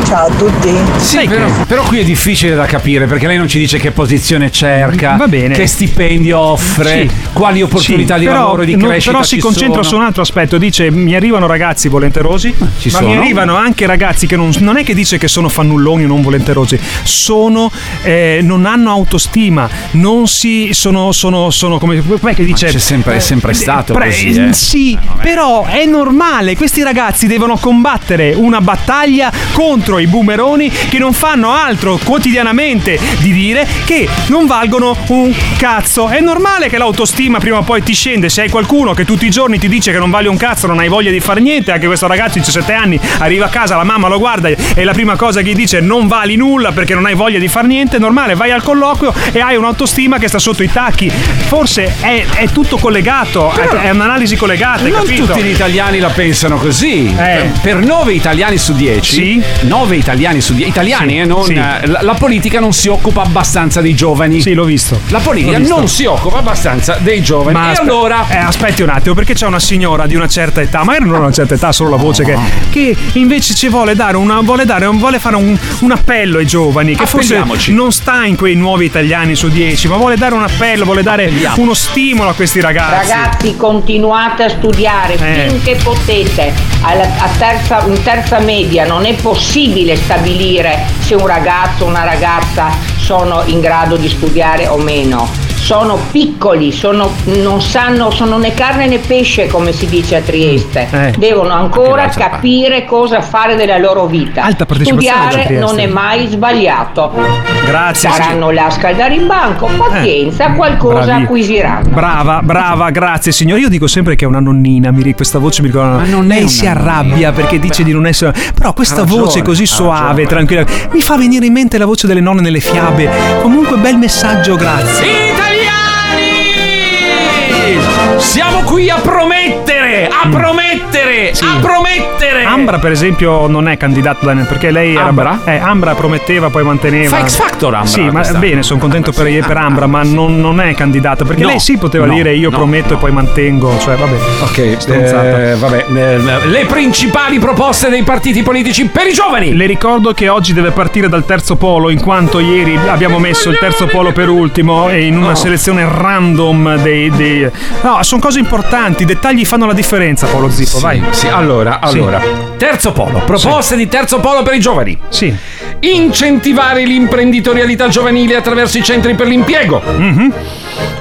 Ciao a tutti. Sì, però, però qui è difficile da capire perché lei non ci dice che posizione cerca, Va bene. che stipendio offre, Sì. quali opportunità Sì, di però, lavoro e di non- crescita però si ci concentra sono. su un altro aspetto. Dice: Mi arrivano ragazzi volenterosi, ci ma mi arrivano anche ragazzi che non, non è che dice che sono fannulloni o non volenterosi, sono, eh, non hanno autostima, non si sono, sono, sono come com'è che dice? c'è sempre- è sempre stato così, eh. Sì, però è normale. Questi ragazzi devono combattere una battaglia contro i boomeroni che non fanno altro quotidianamente di dire che non valgono un cazzo. È normale che l'autostima prima o poi ti scende. Se hai qualcuno che tutti i giorni ti dice che non vale un cazzo, non hai voglia di fare niente, anche questo ragazzo di 17 anni arriva a casa, la mamma lo guarda e la prima cosa che gli dice non vali nulla perché non hai voglia di fare niente, è normale, vai al colloquio e hai un'autostima che sta sotto i tacchi. Forse è, è tutto collegato, è, è un'analisi collegata, Non capito? tutti gli italiani la pensano così. Eh. Per 9 italiani su 10, Sì. 9 italiani su 10, italiani, Sì, eh, non, sì. eh, la, la politica non si occupa abbastanza dei giovani. Sì, l'ho visto. La politica visto. non si occupa abbastanza dei giovani. e aspe- allora eh, aspetti un attimo, perché c'è una signora di una certa età, magari non una certa età, solo la voce che, che invece ci vuole dare una, vuole, dare, vuole fare un, un appello ai giovani, che forse non sta in quei nuovi italiani su 10, ma vuole dare un appello, vuole dare uno stimolo a questi ragazzi. Ragazzi, continuate a studiare Eh. finché potete. Alla- a terza, in terza media non è possibile stabilire se un ragazzo o una ragazza sono in grado di studiare o meno. Sono piccoli, sono, non sanno, sono né carne né pesce come si dice a Trieste. Eh. Devono ancora l'altra capire cosa fare della loro vita. Alta Studiare non è mai sbagliato. Grazie. Saranno là a scaldare in banco, pazienza, qualcosa Eh. Bravi. acquisiranno. Brava, brava, grazie signore. Io dico sempre che è una nonnina, mi questa voce mi ricorda. Ma non è lei si arrabbia perché dice di non essere. Però questa ragione, voce così suave, ragione. tranquilla, mi fa venire in mente la voce delle nonne nelle fiabe. Comunque, bel messaggio, grazie. Italiani! Siamo qui a promettere, a promettere, a promettere. Ambra, per esempio, non è candidata da perché lei era. Ambra? Eh, Ambra prometteva, poi manteneva. Fa X Factor, Ambra, Sì, ma bene, sono contento per, per Ambra, ma non, non è candidata. Perché No, lei sì poteva no, dire io no, prometto e poi mantengo. Cioè, vabbè. Ok, Stronzata. eh, vabbè, eh, le principali proposte dei partiti politici per i giovani. Le ricordo che oggi deve partire dal terzo polo, in quanto ieri abbiamo messo il terzo polo per ultimo e in una Oh. selezione random dei. dei- No, sono cose importanti, i dettagli fanno la differenza, Paolo Zippo, vai. Sì, allora, Sì. allora. Terzo polo, proposte di terzo polo per i giovani. Sì. Incentivare l'imprenditorialità giovanile attraverso i centri per l'impiego. Mhm.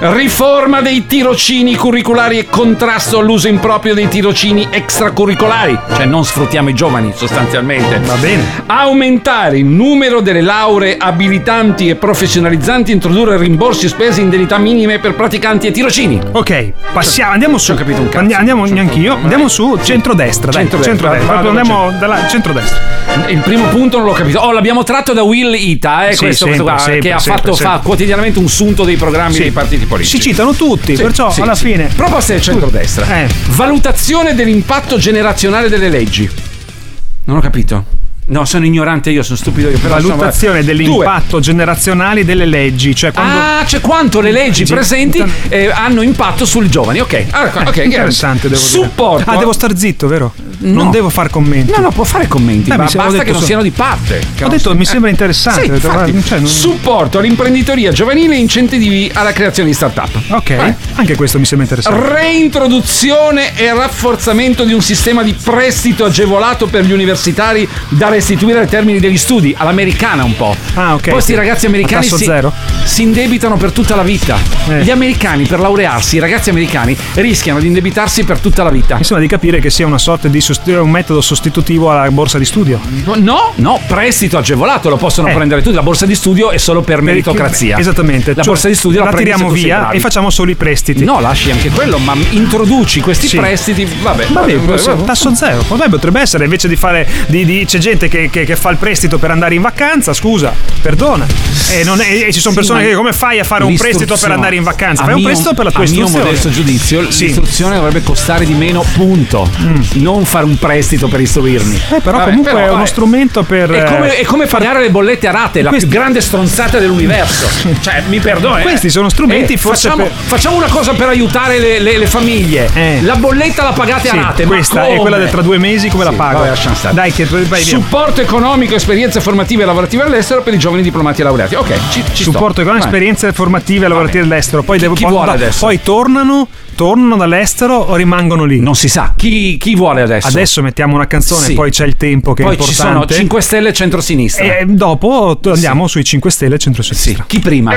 Riforma dei tirocini curriculari e contrasto all'uso improprio dei tirocini extracurricolari. Cioè non sfruttiamo i giovani sostanzialmente. Va bene. Aumentare il numero delle lauree abilitanti e professionalizzanti, introdurre rimborsi spese e indennità minime per praticanti e tirocini. Ok, passiamo, andiamo su. Ci ho capito un cazzo. Andi- Andiamo, neanch'io. Andiamo su centrodestra, dai. Centrodestra, Centrodestra. vado andiamo dalla centrodestra. Il primo punto non l'ho capito. Oh, l'abbiamo tratto da Will Ita, eh, Sì, questo, sempre, questo qua, sempre, che ha sempre, fatto sempre. fa quotidianamente un sunto dei programmi Sì. dei partiti politici. Si citano tutti, Sì, perciò alla fine. Proposte del centrodestra. Eh. Valutazione dell'impatto generazionale delle leggi. Non ho capito. No, sono ignorante io, sono stupido io. Però Valutazione insomma, dell'impatto generazionale delle leggi, cioè Due. quando Ah, c'è quanto le leggi Sì. presenti eh, hanno impatto sui giovani. Ok, Ah, ok, Eh, interessante, devo dire. Supporto. Ah, devo star zitto, vero? No. Non devo far commenti. No, no, può fare commenti, Eh, ma basta detto che non so- siano di parte. Ho detto, mi sembra interessante. Sì, infatti. cioè, non- Supporto all'imprenditoria giovanile e incentivi alla creazione di start-up. Ok, Eh. anche questo mi sembra interessante. Reintroduzione e rafforzamento di un sistema di prestito agevolato per gli universitari da restituire ai termini degli studi, all'americana un po'. Ah, ok, Poi questi sì. ragazzi americani si, zero? si indebitano per tutta la vita. Eh. Gli americani per laurearsi, i ragazzi americani rischiano di indebitarsi per tutta la vita. Mi sembra di capire che sia una sorta di sost- un metodo sostitutivo alla borsa di studio. No, no, prestito agevolato lo possono Eh. prendere tutti. La borsa di studio è solo per meritocrazia. Esattamente. La Cioè, borsa di studio la, la tiriamo via e facciamo solo i prestiti. No, lasci anche quello, ma introduci questi Sì. prestiti. Vabbè, Vabbè, vabbè, tasso zero. Vabbè, potrebbe essere invece di fare. Di, di- c'è gente che, che- che fa il prestito per andare in vacanza. Scusa, perdona. E, non è- e ci sono Sì, persone che come fai a fare un prestito per andare in vacanza? a Fai un mio- prestito per la tua a istruzione. mio modesto giudizio, Sì. l'istruzione dovrebbe costare di meno, punto. Non fare un prestito per istruirmi. Eh, però Vabbè, comunque però, è uno vabbè. strumento per... È come, eh, è come pagare le bollette a rate, la più grande stronzata dell'universo. cioè, mi perdoni. eh. Questi sono strumenti forse facciamo, per- facciamo una cosa per aiutare le, le- le famiglie. La bolletta la pagate Eh. Sì, a rate. questa è quella del tra due mesi, come la Sì, pago? vabbè. Dai, che vai via. Supporto economico, esperienze formative e lavorative all'estero per i giovani diplomati e laureati. Ok, ci, ci sto. supporto con Vai. esperienze formative e lavorative all'estero. Poi, devo, chi poi- vuole no, adesso? poi tornano, tornano dall'estero o rimangono lì? Non si sa. Chi, chi vuole adesso? Adesso mettiamo una canzone, Sì. poi c'è il tempo che Poi è ci importante. sono 5 Stelle e centrosinistra. E dopo t- andiamo sui 5 Stelle e centro-sinistra. Chi prima?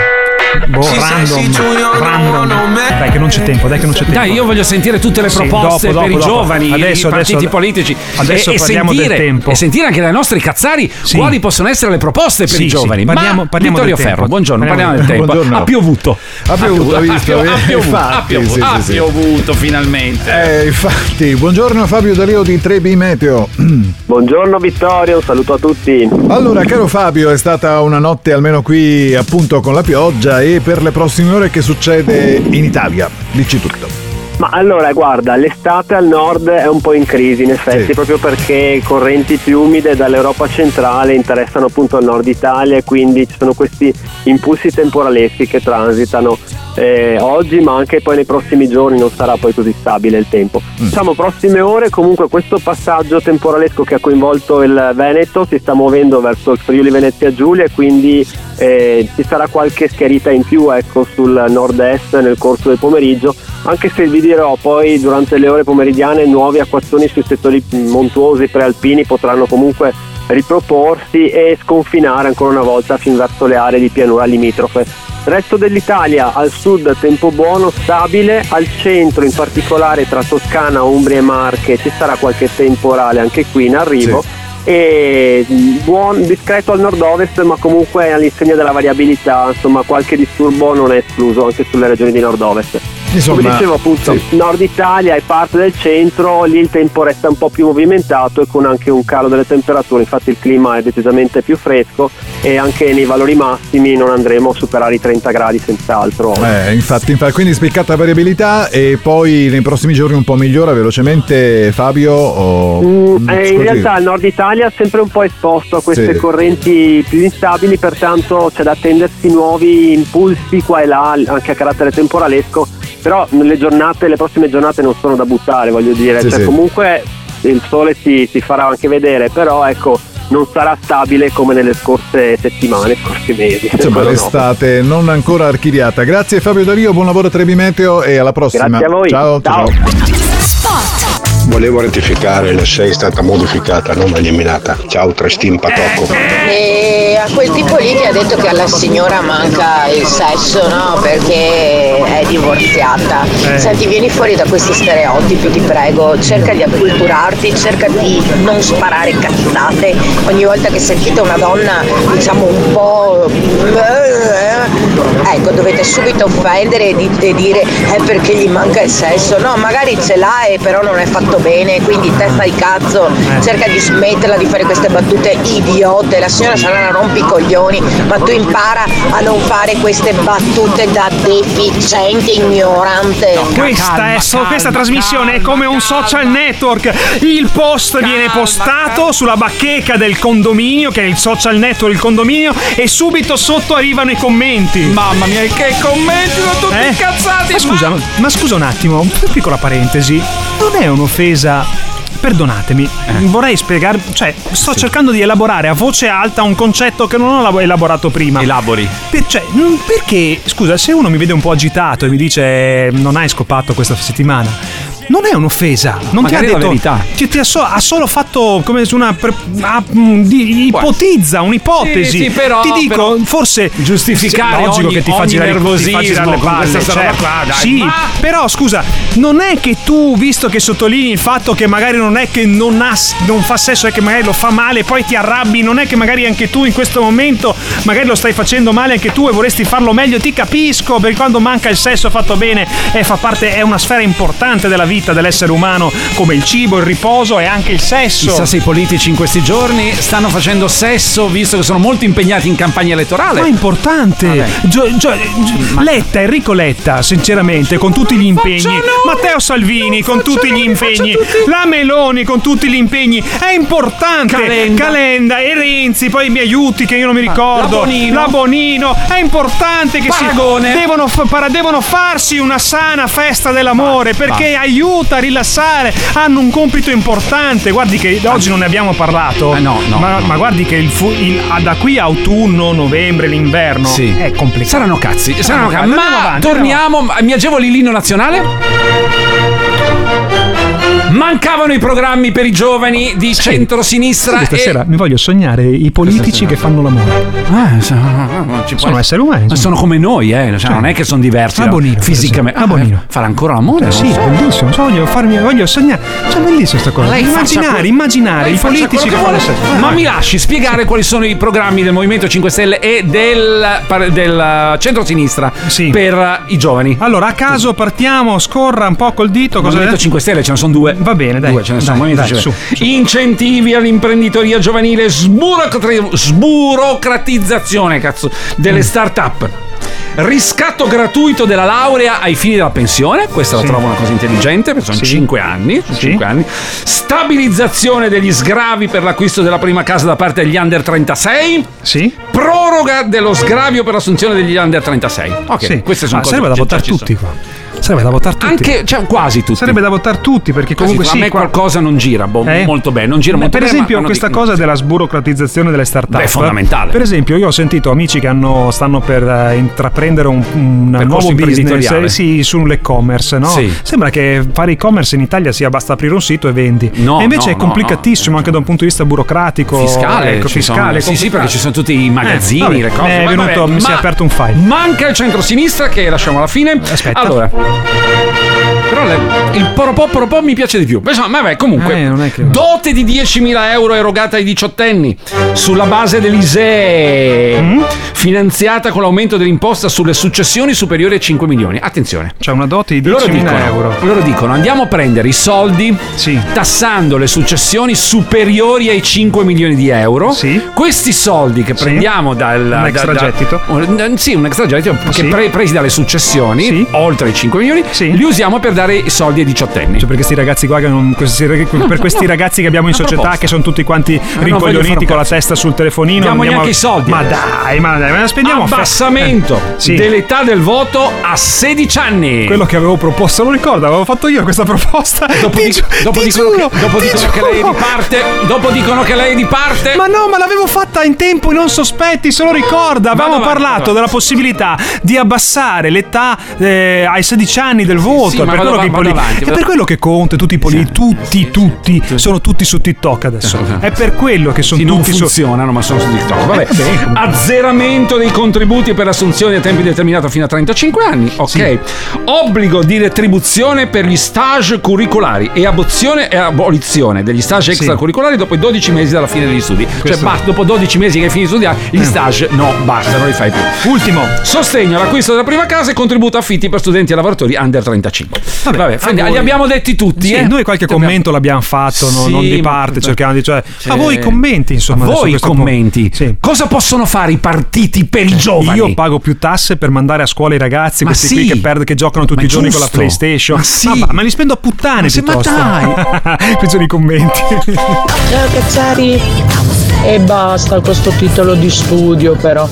Boh, random, random. Dai, che non c'è tempo, dai, che non c'è tempo. Dai, io voglio sentire tutte le Sì, proposte dopo, per dopo, i dopo. giovani, Adesso, i partiti adesso- politici. adesso e, e parliamo del sentire, tempo. E sentire anche dai nostri cazzari Sì. quali possono essere le proposte per Sì, i sì, giovani. parliamo- Ma parliamo Vittorio del Ferro, tempo. buongiorno, Parliamo parliamo del del tempo. Ha piovuto. Ha piovuto, ha piovuto, ha piovuto, sì, sì, sì. Piovuto finalmente. Eh, infatti, buongiorno Fabio Dario di Trebi Meteo. Buongiorno Vittorio, un saluto a tutti. Allora, caro Fabio, è stata una notte almeno qui appunto con la pioggia e per le prossime ore che succede in Italia? Dici tutto. Ma allora, guarda, l'estate al nord è un po' in crisi, in effetti, Sì. proprio perché correnti più umide dall'Europa centrale interessano appunto il nord Italia e quindi ci sono questi impulsi temporaleschi che transitano eh, oggi, ma anche poi nei prossimi giorni non sarà poi così stabile il tempo. Diciamo, prossime ore, comunque questo passaggio temporalesco che ha coinvolto il Veneto si sta muovendo verso il Friuli Venezia Giulia e quindi eh, ci sarà qualche schiarita in più ecco, sul nord-est nel corso del pomeriggio, anche se vi dirò poi durante le ore pomeridiane nuovi acquazzoni sui settori montuosi prealpini potranno comunque riproporsi e sconfinare ancora una volta fin verso le aree di pianura limitrofe. Resto dell'Italia, al sud tempo buono, stabile, al centro in particolare tra Toscana, Umbria e Marche ci sarà qualche temporale anche qui in arrivo e buon discreto al nord-ovest ma comunque all'insegna della variabilità, insomma qualche disturbo non è escluso anche sulle regioni di nord-ovest. Insomma, Come dicevo appunto, sì. nord Italia e parte del centro, lì il tempo resta un po' più movimentato e con anche un calo delle temperature, infatti il clima è decisamente più fresco e anche nei valori massimi non andremo a superare i 30 gradi senz'altro. Eh, infatti, infatti, quindi spiccata variabilità e poi nei prossimi giorni un po' migliora velocemente Fabio? O... Mm, eh, in realtà il nord Italia è sempre un po' esposto a queste Sì. correnti più instabili, pertanto c'è da attendersi nuovi impulsi qua e là, anche a carattere temporalesco, però le giornate, le prossime giornate non sono da buttare, voglio dire, Sì, cioè, sì. comunque il sole si, si farà anche vedere, però ecco non sarà stabile come nelle scorse settimane, scorsi mesi. Insomma, Quello no. l'estate non ancora archiviata. Grazie Fabio Dario, buon lavoro a Trebi Meteo e alla prossima. Grazie a voi. Ciao, ciao. Ciao. Volevo rettificare, la 6 è stata modificata, non eliminata. Ciao Trestin Patocco. E a quel tipo lì che ha detto che alla signora manca il sesso, no? Perché è divorziata. Senti, vieni fuori da questi stereotipi, ti prego. Cerca di acculturarti, cerca di non sparare cazzate. Ogni volta che sentite una donna, diciamo un po'. Ecco, dovete subito offendere e, di- dire è perché gli manca il sesso. No, magari ce l'ha e però non è fatto bene, quindi testa di cazzo, cerca di smetterla di fare queste battute idiote. La signora sarà una rompicoglioni, ma tu impara a non fare queste battute da deficiente ignorante. Questa, è so- questa trasmissione è come un social network. Il post viene postato sulla bacheca del condominio, che è il social network, il condominio, e subito sotto arrivano i commenti. Mamma mia, che commenti sono tutti Eh? incazzati. Ma scusa, ma... ma scusa un attimo, una piccola parentesi. Non è un'offesa. Perdonatemi, Eh. vorrei spiegare, cioè sto cercando di elaborare a voce alta un concetto che non ho labo- elaborato prima. Elabori. Per- cioè, perché, scusa, se uno mi vede un po' agitato e mi dice "Eh, non hai scopato questa settimana, non è un'offesa. Non Magari ti ha detto. verità. Ti, ti ha, so- ha solo fatto come una. pre- ah, mm, di- ipotizza un'ipotesi. Sì, sì, però- Ti dico, però forse. giustificare logico ogni- che ti fa girare, ti fa nervosismo girare le palle. questa certo. qua, dai, sì, ma- però scusa, non è che tu, visto che sottolinei il fatto che magari non è che non, ha, non fa sesso, è che magari lo fa male, poi ti arrabbi, non è che magari anche tu in questo momento magari lo stai facendo male anche tu e vorresti farlo meglio, ti capisco, perché quando manca il sesso fatto bene e fa parte, è una sfera importante della vita vita dell'essere umano come il cibo, il riposo e anche il sesso. Chissà se i politici in questi giorni stanno facendo sesso visto che sono molto impegnati in campagna elettorale. Ma è importante. Vabbè. Gio- Gio- Letta, Enrico Letta, sinceramente, con tutti gli impegni. Matteo Salvini con tutti gli impegni. La Meloni con tutti gli impegni. È importante. Calenda. Calenda e Renzi, poi mi aiuti che io non mi ricordo. La Bonino. La Bonino. È importante che Paragone. si devono, devono farsi una sana festa dell'amore perché aiuta a rilassare. Hanno un compito importante. Guardi che oggi non ne abbiamo parlato. Eh, no, no, ma, no. ma guardi che il fu- il- ah, da qui a autunno, novembre, l'inverno Sì. è complicato. Saranno cazzi, saranno cazzi. Ma avanti, torniamo, mi agevoli l'inno nazionale? Mancavano i programmi per i giovani di centrosinistra Questa e... sera mi voglio sognare i politici che fanno l'amore. Ah, so- non ci può Sono essere. esseri umani. Ma insomma. sono come noi, eh. cioè, non è che sono diversi. Ah, no? Bonino, per Fisicamente. Ah, Bonino. eh, Fare ancora l'amore? Eh, sì, so. bellissimo. So, voglio farmi, voglio sognare. Cioè, bellissima questa cosa. Lei faccia immaginare, immaginare i politici che fanno vuole. sesso. Ma mi lasci spiegare quali sono i programmi del Movimento 5 Stelle e del, del centro-sinistra per eh, i giovani? Allora, a caso partiamo, scorra un po' col dito. Cosa Movimento 5 Stelle ce ne sono due. Va bene, dai. Due ce ne sono. Dai, dai, 5 su, Stelle. Incentivi all'imprenditoria giovanile, sburocrati- sburocratizzazione cazzo, delle Mm. start-up. Riscatto gratuito della laurea ai fini della pensione, questa la Sì. trovo una cosa intelligente, perché sono Sì. 5 anni, sono Sì. cinque anni. Stabilizzazione degli sgravi per l'acquisto della prima casa da parte degli under 36. Sì. Proroga dello sgravio per l'assunzione degli under 36. Ok, Sì. queste sono Ah, cose sarebbe da votare tutti sono. qua. Sarebbe da votare tutti. Anche, cioè, quasi tutti. Sarebbe da votare tutti perché comunque a sì. me qua- qualcosa non gira boh, Eh? molto bene, non gira Beh, molto per bene. esempio, ma questa dei- cosa della sburocratizzazione delle start-up Beh, è fondamentale. Per esempio, io ho sentito amici che hanno- stanno per eh, intraprendere un, un nuovo business eh, sì, sull'e-commerce. No? Sì. Sembra che fare e-commerce in Italia sia basta aprire un sito e vendi. No, e invece no, è no, complicatissimo anche da un punto di vista burocratico, fiscale, ecco, ci sono- fiscale. sì, sì, perché ci sono tutti i magazzini, Eh, vabbè, le cose. mi è venuto- vabbè, mi si è aperto un file. Manca il centro-sinistra che lasciamo alla fine. Aspetta. Allora. Però le- il poropò poropò mi piace di più. Insomma, vabbè, comunque. Eh, che- Dote di 10.000 euro erogata ai diciottenni sulla base dell'ISEE, Mm? finanziata con l'aumento dell'imposta sulle successioni superiori a 5 milioni. Attenzione. C'è una dote di Loro 10.000 dicono, euro. loro dicono andiamo a prendere i soldi tassando le successioni superiori ai 5 milioni di euro. Questi soldi che prendiamo dal Un da- extragettito? da- un- sì, un extragettito che Sì. pre- presi dalle successioni, oltre i 5 milioni, li usiamo per dare i soldi ai diciottenni. Cioè, per questi ragazzi qua che non, questi, per questi no. ragazzi che abbiamo in società proposta. che sono tutti quanti voglio rincoglioniti con la testa sul telefonino. Diamo andiamo neanche i soldi. Ma dai, ma dai, ma la spendiamo a fe- Abbassamento Eh, sì. dell'età del voto a 16 anni. Quello che avevo proposto, lo ricordo, avevo fatto io questa proposta. Dopo, Ti di- dopo ti dicono, giuro, che, dopo ti dicono che lei è di parte. Dopo dicono che lei è di parte. Ma no, ma l'avevo fatta in tempo non sospetti, se lo ricorda. Avevamo parlato della possibilità di abbassare l'età eh, ai 16 anni del voto. Sì, è, per vado vado poli- avanti, è per quello che Conte, tutti i politici, tutti, tutti, sono tutti su TikTok adesso. È per quello che sono Sì, non tutti su funzionano, ma sono su TikTok. Vabbè. Eh. Azzeramento dei contributi per assunzioni a tempo determinato fino a 35 anni. Ok. Obbligo di retribuzione per gli stage curricolari e abolizione, e abolizione degli stage Sì. extracurricolari dopo i 12 mesi dalla fine degli studi. Cioè, Questo- basta, dopo 12 mesi che hai finito di studiare, gli Eh. stage no, basta, non li fai più. Ultimo. Sostegno all'acquisto della prima casa e contributo affitti per studenti e lavoratori under 35. Vabbè, a voi- li abbiamo detti tutti. Sì, eh? noi qualche Abbiamo- commento l'abbiamo fatto, no- Sì, non di ma- parte, cerchiamo di cioè, a voi commenti, insomma. A voi questo po- commenti. Sì. Cosa possono fare i partiti per i giovani? Io pago più tasse per mandare a scuola i ragazzi, Ma questi sì. qui che, perd- che giocano tutti Ma i giorni con la giusto. PlayStation. Ma sì. va, ma li spendo a puttane Ma sì, ma piuttosto. Questi sono i commenti. Ciao Cazzari e basta con questo titolo di studio però.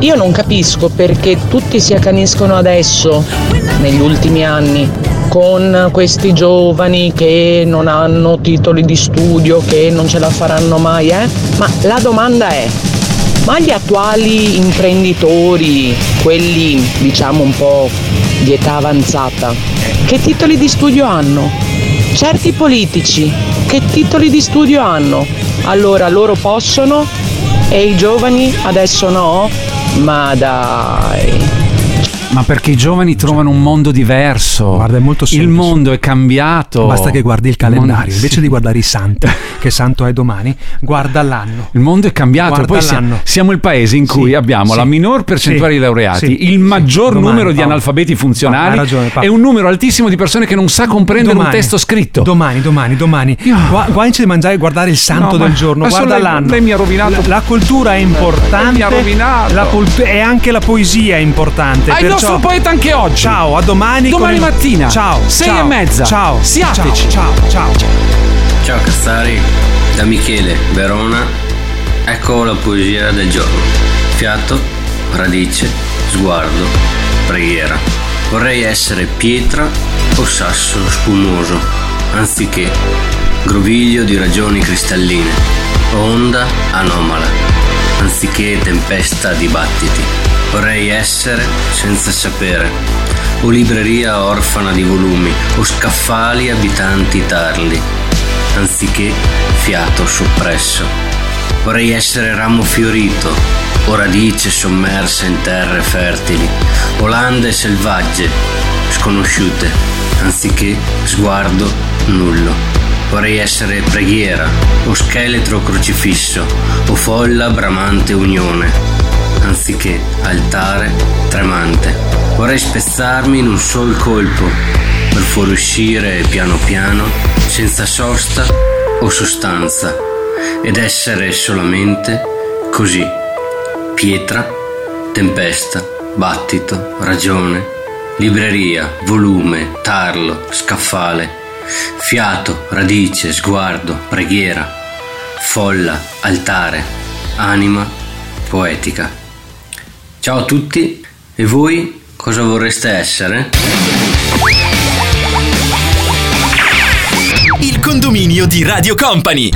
Io non capisco perché tutti si accaniscono adesso, negli ultimi anni, con questi giovani che non hanno titoli di studio, che non ce la faranno mai, eh? Ma la domanda è, ma gli attuali imprenditori, quelli diciamo un po' di età avanzata, che titoli di studio hanno? Certi politici, che titoli di studio hanno? Allora loro possono e i giovani adesso no? Ma dai. Ma perché i giovani trovano un mondo diverso. Guarda, è molto Il semplice. mondo è cambiato. Basta che guardi il mondo- calendario, invece di guardare i santi, che santo è domani, guarda l'anno. Il mondo è cambiato. Guarda Poi siamo, l'anno. siamo il paese in cui Sì, abbiamo sì, la minor percentuale di laureati, il maggior Domani, numero di analfabeti funzionali ragione, e un numero altissimo di persone che non sa comprendere un Domani. testo scritto. Domani, domani, domani. Gua- Qua invece di mangiare guardare il santo No, ma del giorno, adesso guarda lei- l'anno. lei mi ha rovinato. La, la cultura è importante. Lei mi ha rovinato. La e anche la poesia è importante. Il perciò- nostro poeta anche oggi. Ciao, a domani. Domani il- mattina. Ciao. Sei ciao, e mezza. Ciao. Siateci. Ciao, ciao, ciao. Ciao Cazzari, da Michele, Verona. Ecco la poesia del giorno. Fiato, radice, sguardo, preghiera. Vorrei essere pietra o sasso spumoso, anziché groviglio di ragioni cristalline, onda anomala, anziché tempesta di battiti. Vorrei essere senza sapere, o libreria orfana di volumi, o scaffali abitanti tarli, anziché fiato soppresso. Vorrei essere ramo fiorito, o radice sommersa in terre fertili, o lande selvagge, sconosciute, anziché sguardo nullo. Vorrei essere preghiera, o scheletro crocifisso, o folla bramante unione, anziché altare tremante. Vorrei spezzarmi in un sol colpo, per fuoriuscire piano piano, senza sosta o sostanza, ed essere solamente così. Pietra, tempesta, battito, ragione, libreria, volume, tarlo, scaffale, fiato, radice, sguardo, preghiera, folla, altare, anima, poetica. Ciao a tutti e voi cosa vorreste essere? Il condominio di Radio Company.